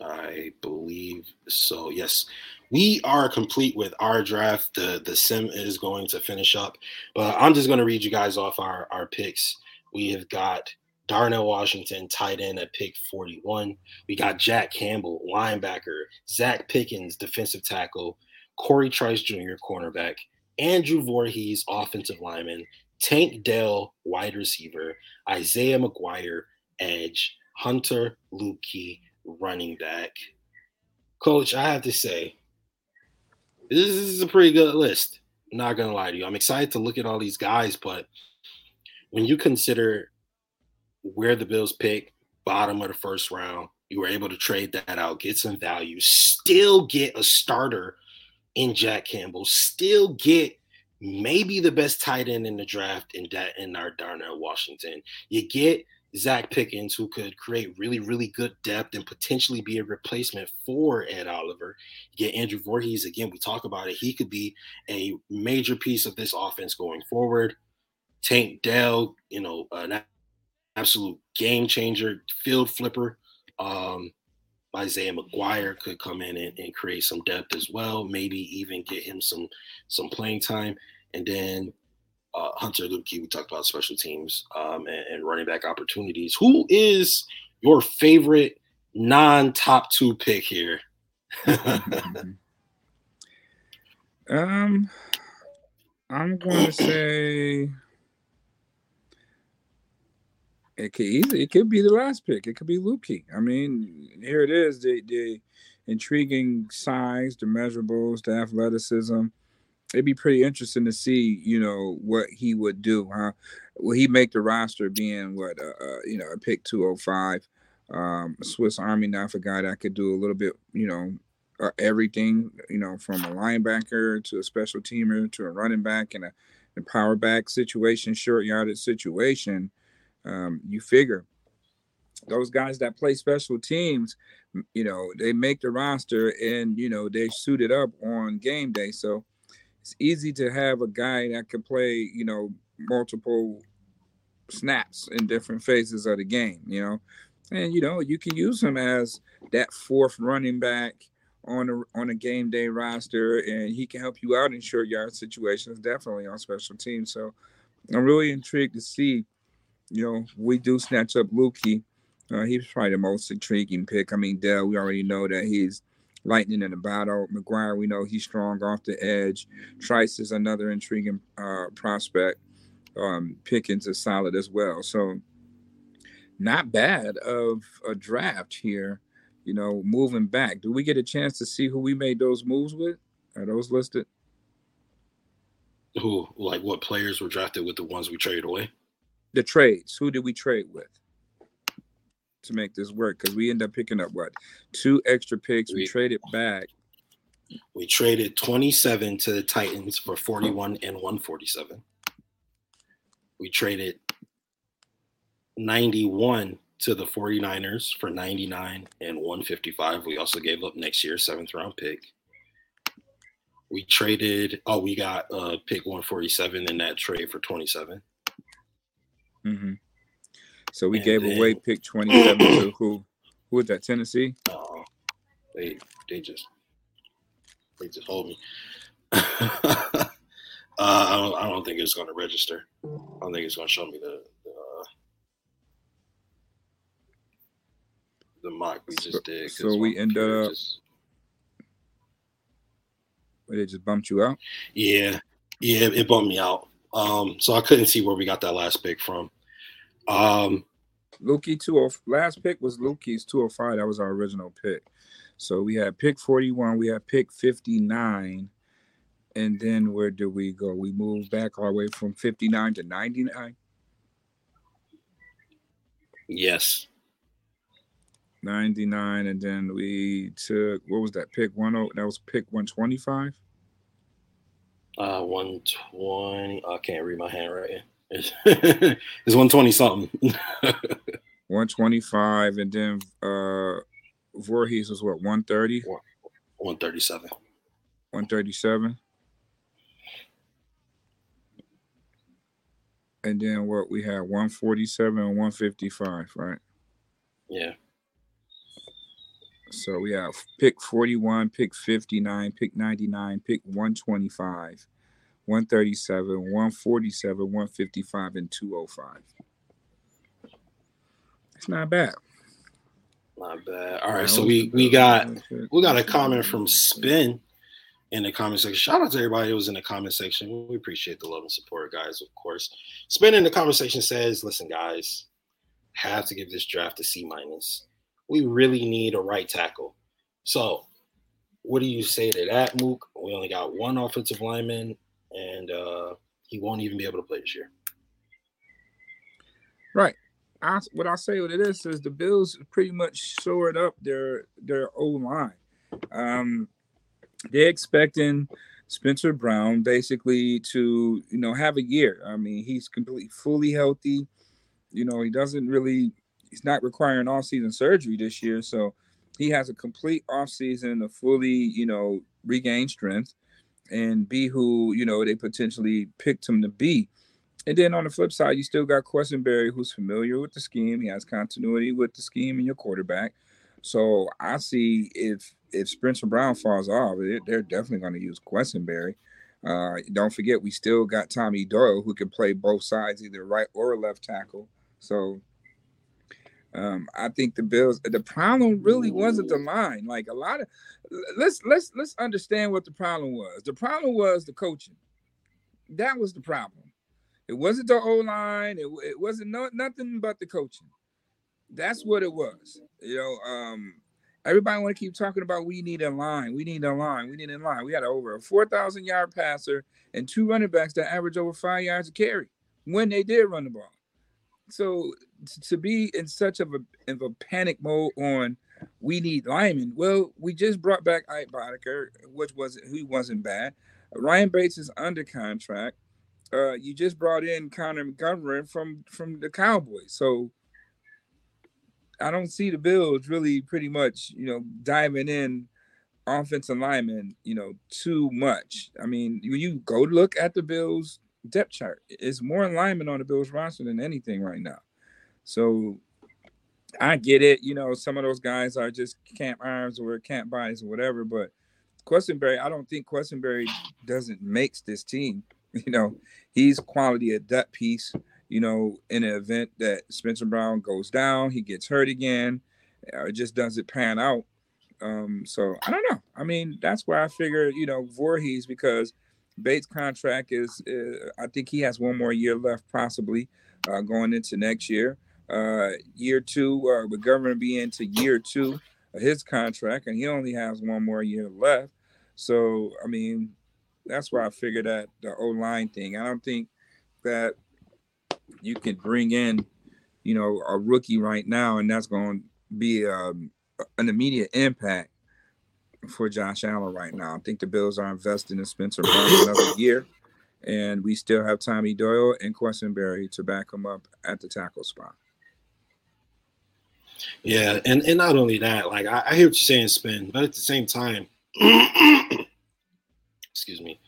I believe so. Yes, we are complete with our draft. The the sim is going to finish up, but I'm just going to read you guys off our our picks. We have got Darnell Washington, tight end at pick 41. We got Jack Campbell, linebacker. Zacch Pickens, defensive tackle. Cory Trice Jr., cornerback. Andrew Vorhees, offensive lineman, Tank Dell, wide receiver, Isaiah McGuire, edge, Hunter Luepke, running back. Coach, I have to say, this is a pretty good list. I'm not gonna lie to you. I'm excited to look at all these guys, but when you consider where the Bills pick, bottom of the first round, you were able to trade that out, get some value, still get a starter in Jack Campbell, still get maybe the best tight end in the draft in that in our Darnell Washington. You get Zacch Pickens, who could create really, really good depth and potentially be a replacement for Ed Oliver. You get Andrew Vorhees. Again, we talk about it. He could be a major piece of this offense going forward. Tank Dell, you know, an absolute game changer, field flipper. Um, Isaiah McGuire could come in and, and, create some depth as well. Maybe even get him some some playing time. And then uh, Hunter Luepke, we talked about special teams um, and, and, running back opportunities. Who is your favorite non-top two pick here? [laughs] um, I'm going to say it could it could be the last pick. It could be Luepke. I mean, here it is. The the intriguing size, the measurables, the athleticism. It'd be pretty interesting to see, you know, what he would do. Huh? Will he make the roster being what uh, uh, you know a pick two hundred five? Um, Swiss Army knife, a guy that could do a little bit, you know, uh, everything, you know, from a linebacker to a special teamer to a running back and a, a power back situation, short yardage situation um, you figure those guys that play special teams, you know, they make the roster and you know they suit it up on game day. So it's easy to have a guy that can play, you know, multiple snaps in different phases of the game, you know. And you know, you can use him as that fourth running back on a on a game day roster, and he can help you out in short yard situations, definitely on special teams. So I'm really intrigued to see you know, we do snatch up Luepke. Uh, he's probably the most intriguing pick. I mean, Dell, we already know that he's lightning in the battle. McGuire, we know he's strong off the edge. Trice is another intriguing uh, prospect. Um, Pickens is solid as well. So not bad of a draft here. You know, moving back. Do we get a chance to see who we made those moves with? Are those listed? Who, like, what players were drafted with the ones we traded away? The trades. Who did we trade with to make this work? Because we end up picking up what two extra picks. We, we traded back. We traded 27 to the Titans for 41 and 147. We traded 91 to the 49ers for 99 and 155. We also gave up next year seventh round pick. We traded. Oh, we got uh pick 147 in that trade for 27. Mm-hmm. So we and gave then, away pick 27 to who? Who was that? Tennessee. Oh, uh, they they just they just hold me. [laughs] uh, I don't I don't think it's going to register. I don't think it's going to show me the the mock we just so, did. So we ended up. Just... They just bumped you out. Yeah, yeah, it bumped me out. Um, so I couldn't see where we got that last pick from. Um, Lukey two oh last pick was Lukey's two oh five. That was our original pick. So we had pick forty one. We had pick fifty nine. And then where do we go? We move back all the way from 59 to 99. Yes. 99 and then we took what was that pick 10 that was pick 125 uh 120 i can't read my handwriting. It's, [laughs] it's 120 something. [laughs] 125 and then uh Vorhees was what 130 137 137 and then what we had 147 and 155 right? Yeah so we have pick 41, pick 59, pick 99, pick 125, 137, 147, 155, and 205. It's not bad. Not bad. All right, so we we got we got a comment from Spin in the comment section. Shout out to everybody who was in the comment section. We appreciate the love and support, guys. Of course, Spin in the comment section says, "Listen, guys, have to give this draft a C minus we really need a right tackle. So, what do you say to that, Mook? We only got one offensive lineman, and uh, he won't even be able to play this year. Right. I, what I say what it is is the Bills pretty much shored up their their O line. Um, they're expecting Spencer Brown basically to you know have a year. I mean, he's completely fully healthy. You know, he doesn't really he's not requiring off-season surgery this year, so he has a complete off-season to fully, you know, regain strength and be who you know they potentially picked him to be. And then on the flip side, you still got Quessenberry, who's familiar with the scheme. He has continuity with the scheme and your quarterback. So I see if if Spencer Brown falls off, they're definitely going to use Quessenberry. Uh, don't forget, we still got Tommy Doyle, who can play both sides, either right or left tackle. So um, I think the Bills. The problem really wasn't the line. Like a lot of, let's let's let's understand what the problem was. The problem was the coaching. That was the problem. It wasn't the O line. It, it wasn't no, nothing but the coaching. That's what it was. You know, um, everybody want to keep talking about we need a line. We need a line. We need a line. We had over a four thousand yard passer and two running backs that average over five yards a carry when they did run the ball. So to be in such of a, of a panic mode on we need linemen. Well, we just brought back Ike Boettger, which was he wasn't bad. Ryan Bates is under contract. Uh, you just brought in Connor Montgomery from from the Cowboys, so I don't see the Bills really pretty much, you know, diving in offensive linemen, you know, too much. I mean, when you go look at the Bills depth chart, it's more alignment on the Bills roster than anything right now. So I get it. You know, some of those guys are just camp irons or camp bodies or whatever. But Quessenberry, I don't think Quessenberry doesn't makes this team. [laughs] You know, he's quality at that piece. You know, in an event that Spencer Brown goes down, he gets hurt again, or just doesn't pan out. Um, so I don't know. I mean, that's why I figure, you know, Vorhees because Bates' contract is, uh, I think he has one more year left, possibly uh, going into next year. uh, year two, uh, with McGovern being into year two of his contract, and he only has one more year left. So, I mean, that's why I figured that the O line thing. I don't think that you can bring in, you know, a rookie right now, and that's going to be um, an immediate impact for Josh Allen right now. I think the Bills are investing in Spencer Brown another [coughs] year, and we still have Tommy Doyle and Quessenberry to back him up at the tackle spot. Yeah, and, and not only that, like I, I hear what you're saying, Spin, but at the same time, [coughs] excuse me,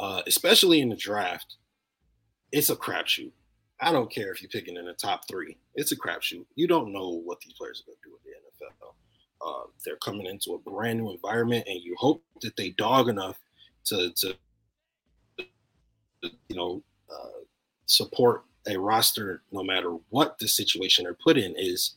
uh, especially in the draft, it's a crapshoot. I don't care if you're picking in the top three. It's a crapshoot. You don't know what these players are going to do in the NFL. Uh, they're coming into a brand new environment, and you hope that they dog enough to, to you know, uh, support a roster no matter what the situation they're put in is.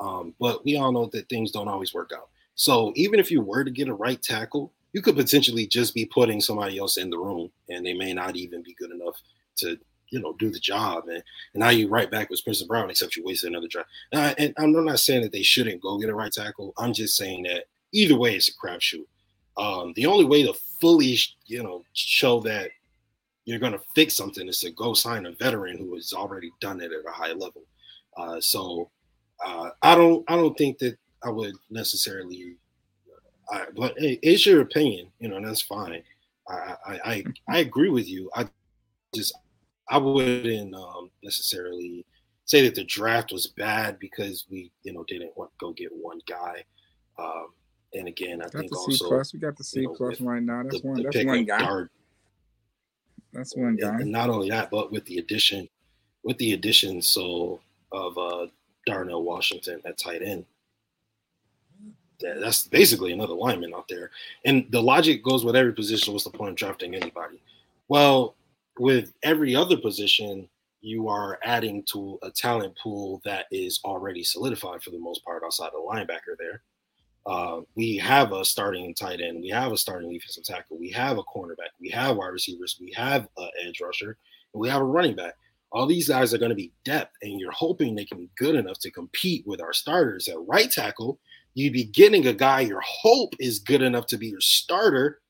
Um, but we all know that things don't always work out. So even if you were to get a right tackle, you could potentially just be putting somebody else in the room, and they may not even be good enough to you know do the job. And, and now you right back with Spencer Brown, except you wasted another draft. And, I, and I'm not saying that they shouldn't go get a right tackle. I'm just saying that either way, it's a crapshoot. Um, the only way to fully you know show that you're going to fix something is to go sign a veteran who has already done it at a high level. Uh, so uh, I don't I don't think that I would necessarily. I, but hey, it's your opinion, you know, and that's fine. I, I I, I agree with you. I just I wouldn't um, necessarily say that the draft was bad because we, you know, didn't want to go get one guy. Um, and again, I got think also C plus. We got the C you know, plus right now. That's the, one. The that's one guy. Guard, that's one guy. And not only that, but with the addition, with the addition, so of uh, Darnell Washington at tight end. That's basically another lineman out there. And the logic goes with every position. What's the point of drafting anybody? Well, with every other position, you are adding to a talent pool that is already solidified for the most part outside the linebacker there. Uh, we have a starting tight end, we have a starting defensive tackle, we have a cornerback, we have wide receivers, we have an edge rusher, and we have a running back. All these guys are going to be depth, and you're hoping they can be good enough to compete with our starters at right tackle. You'd be getting a guy your hope is good enough to be your starter,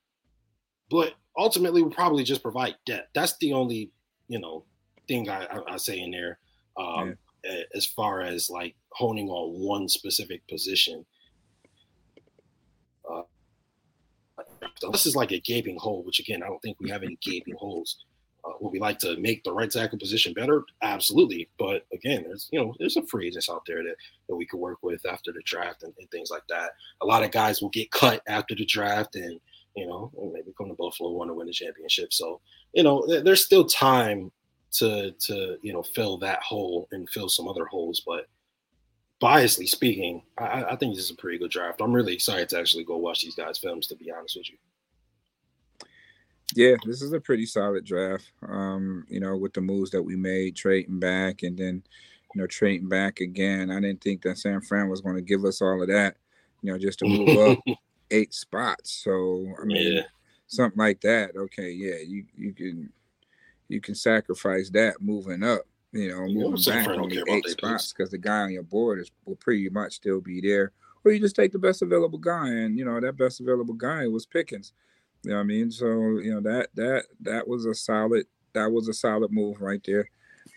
but ultimately will probably just provide depth. That's the only, you know, thing I, I, I say in there. Um, yeah. As far as like honing on one specific position. Uh, this is like a gaping hole, which again, I don't think we have any gaping holes. Uh, would we like to make the right tackle position better? Absolutely. But again, there's you know there's some free agents out there that, that we could work with after the draft and, and things like that. A lot of guys will get cut after the draft and you know, maybe come to Buffalo want to win the championship. So, you know, there's still time to to you know fill that hole and fill some other holes. But biasly speaking, I, I think this is a pretty good draft. I'm really excited to actually go watch these guys' films. To be honest with you. Yeah, this is a pretty solid draft. Um, you know, with the moves that we made, trading back and then, you know, trading back again. I didn't think that San Fran was going to give us all of that, you know, just to move up [laughs] eight spots. So I mean, yeah. something like that. Okay, yeah, you you can you can sacrifice that moving up. You know, moving back only eight spots because the guy on your board is will pretty much still be there. Or you just take the best available guy, and you know that best available guy was Pickens. You know what I mean? So you know that that that was a solid that was a solid move right there.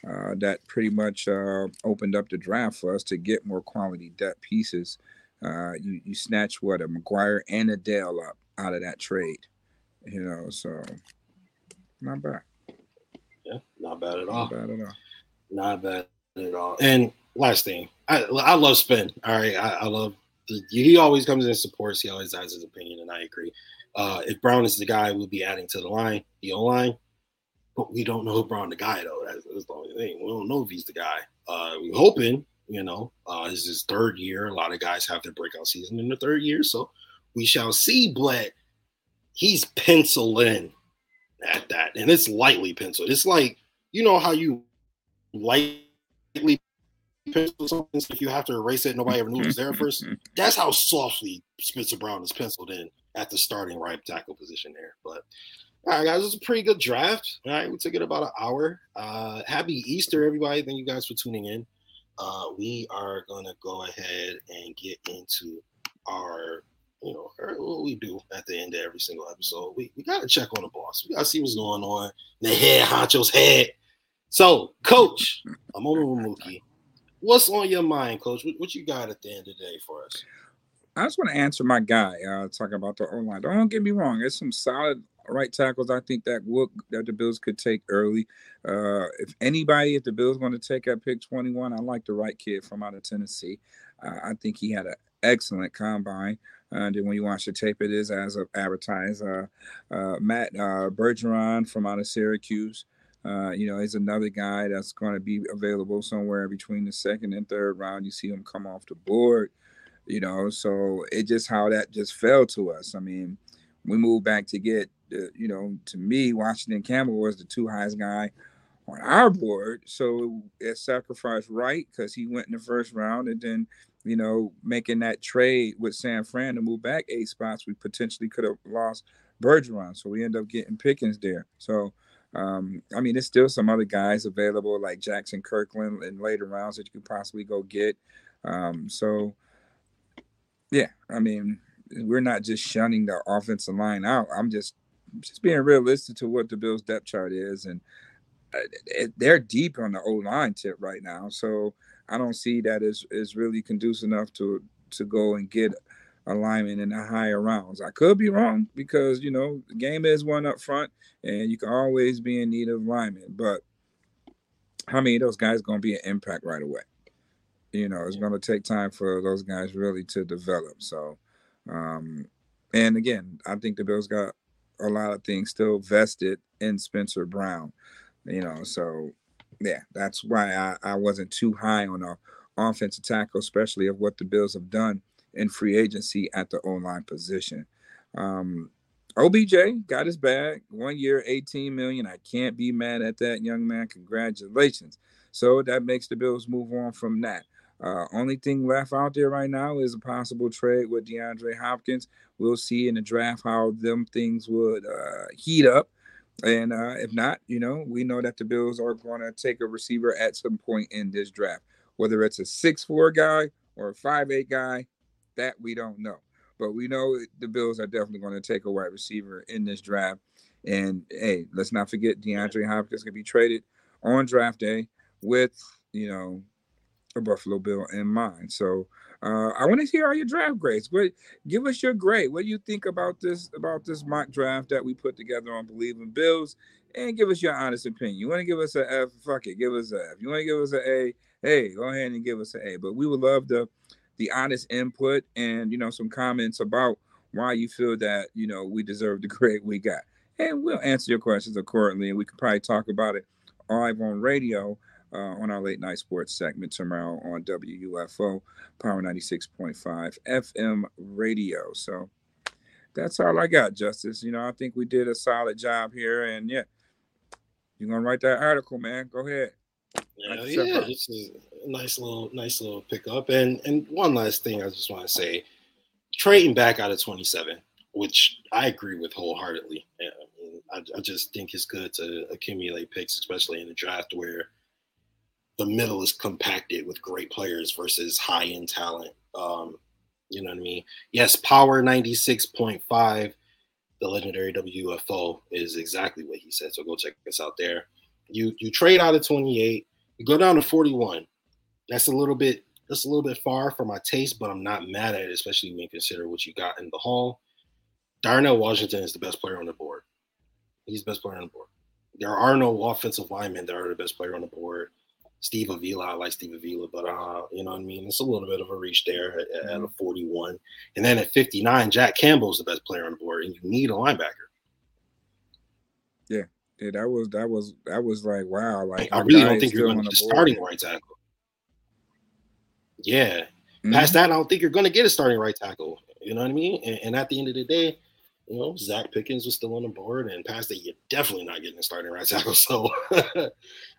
Uh, that pretty much uh, opened up the draft for us to get more quality depth pieces uh, you you snatch what a McGuire and a Dell up out of that trade, you know. So not bad. Yeah, not bad at all. Not bad at all. Not bad at all. And last thing, I I love Spin. All right, I, I love. The, he always comes in and supports. He always has his opinion, and I agree. Uh, if Brown is the guy, we'll be adding to the line, the O line. But we don't know if Brown the guy though. That's, that's, the only thing. We don't know if he's the guy. Uh, we're hoping you know, uh, this is his third year. A lot of guys have their breakout season in the third year, so we shall see. But he's penciled in at that, and it's lightly penciled. It's like you know how you lightly pencil something if you have to erase it, nobody ever knew it was there first. [laughs] That's how softly Spencer Brown is penciled in at the starting right tackle position there. But all right, guys, it was a pretty good draft. All right, we took it about an hour. Uh, happy Easter, everybody! Thank you guys for tuning in. Uh, we are gonna go ahead and get into our, you know, what we do at the end of every single episode. We, we gotta check on the boss. We gotta see what's going on the head honcho's head. So, Coach, I'm on Muki. What's on your mind, Coach? What, what, you got at the end of the day for us? I just want to answer my guy uh, talking about the O line. Don't get me wrong; there's some solid Wright tackles. I think that would that the Bills could take early. Uh, if anybody, if the Bills going to take at pick 21, I like the right kid from out of Tennessee. Uh, I think he had an excellent combine. Uh, and then when you watch the tape, it is as of advertised. Uh, uh, Matt uh, Bergeron from out of Syracuse. You know, he's another guy that's going to be available somewhere between the second and third round. You see him come off the board, you know, so it just how that just fell to us. I mean, we moved back to get, uh, you know, to me, Washington Campbell was the two highest guy on our board. So it sacrificed right because he went in the first round and then, you know, making that trade with San Fran to move back eight spots, we potentially could have lost Bergeron. So we end up getting Pickens there. So, um, I mean, there's still some other guys available like Jaxson Kirkland in later rounds that you could possibly go get. Um, so, yeah, I mean, we're not just shunning the offensive line out. I'm just just being realistic to what the Bills' depth chart is, and uh, they're deep on the O line tip right now. So I don't see that as is really conducive enough to to go and get alignment in the higher rounds. I could be wrong because you know the game is one up front, and you can always be in need of alignment. But how many of those guys going to be an impact right away? You know, it's going to take time for those guys really to develop. So, um, and again, I think the Bills got a lot of things still vested in Spencer Brown. You know, so yeah, that's why I, I wasn't too high on a offensive tackle, especially of what the Bills have done in free agency at the O line position. Um, OBJ got his bag, one year, 18 million. I can't be mad at that, young man. Congratulations. So that makes the Bills move on from that. Uh, only thing left out there right now is a possible trade with DeAndre Hopkins. We'll see in the draft how them things would uh, heat up. And uh, if not, you know, we know that the Bills are going to take a receiver at some point in this draft, whether it's a six-four guy or a five-eight guy that we don't know. But we know the Bills are definitely going to take a wide receiver in this draft. And hey, let's not forget DeAndre Hopkins can be traded on draft day with, you know, a Buffalo Bill in mind. So uh, I want to hear all your draft grades. What give us your grade. What do you think about this about this mock draft that we put together on BLEAV in Bills? And give us your honest opinion. You want to give us an F? Fuck it, give us a F. You want to give us an A? Hey, go ahead and give us an A. But we would love the the honest input and you know some comments about why you feel that you know we deserve the [laughs] grade we got and we'll answer your questions accordingly and we can probably talk about it live on radio uh, on our late night sports segment tomorrow on WUFO Power 96.5 FM radio. So that's all I got, Justus. You know, I think we did a solid job here. And yeah, you're going to write that article, man. Go ahead. Yeah, yeah, this is a nice little, nice little pickup. And and one last thing, I just want to say, trading back out of 27, which I agree with wholeheartedly. I, I just think it's good to accumulate picks, especially in a draft where the middle is compacted with great players versus high end talent. Um, you know what I mean? Yes, power 96.5, the legendary WFO is exactly what he said. So go check us out there. You you trade out of 28, you go down to 41. That's a little bit that's a little bit far for my taste, but I'm not mad at it, especially when you consider what you got in the hall. Darnell Washington is the best player on the board. He's the best player on the board. There are no offensive linemen that are the best player on the board. Steve Avila, I like Steve Avila, but uh, you know what I mean? It's a little bit of a reach there at, at a mm-hmm. 41. And then at 59, Jack Campbell is the best player on the board, and you need a linebacker. Yeah, yeah, that was that was that was like wow. Like I really don't think you're going to get a starting right tackle. Yeah, mm-hmm. past that, I don't think you're going to get a starting right tackle. You know what I mean? And, and, at the end of the day, you know, Zacch Pickens was still on the board, and past that, you're definitely not getting a starting right tackle. [laughs] So,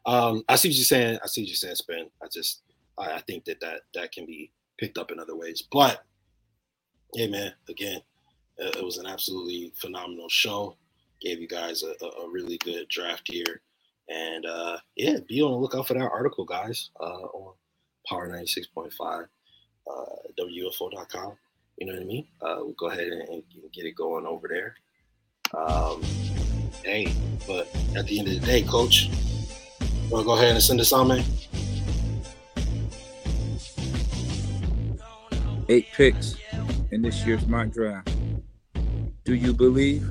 um, I see what you're saying. I see what you're saying, Spin. I just, I, I think that that that can be picked up in other ways. But, hey, man, again, it was an absolutely phenomenal show gave you guys a, a really good draft here. And uh, yeah, be on the lookout for that article, guys, uh, on Power 96.5, uh, WFO.com. You know what I mean? Uh, we'll go ahead and, and, get it going over there. Um, hey, but at the end of the day, coach, want to go ahead and send us on, man? Eight picks in this year's mock draft. Do you believe?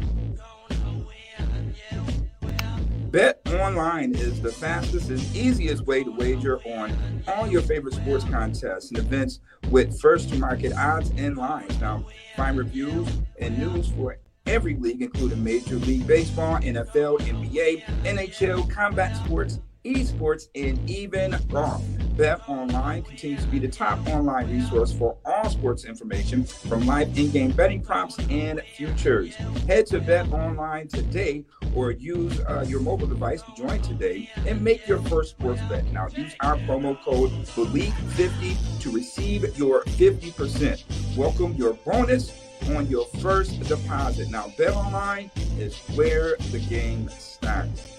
Bet Online is the fastest and easiest way to wager on all your favorite sports contests and events with first to market odds and lines. Now, find reviews and news for every league, including Major League Baseball, NFL, NBA, NHL, combat sports, esports, and even golf. Bet Online continues to be the top online resource for all sports information from live in-game betting props and futures. Head to Bet Online today or use uh, your mobile device to join today and make your first sports bet. Now use our promo code BLEAV50 to receive your 50%. Welcome your bonus on your first deposit. Now Bet Online is where the game starts.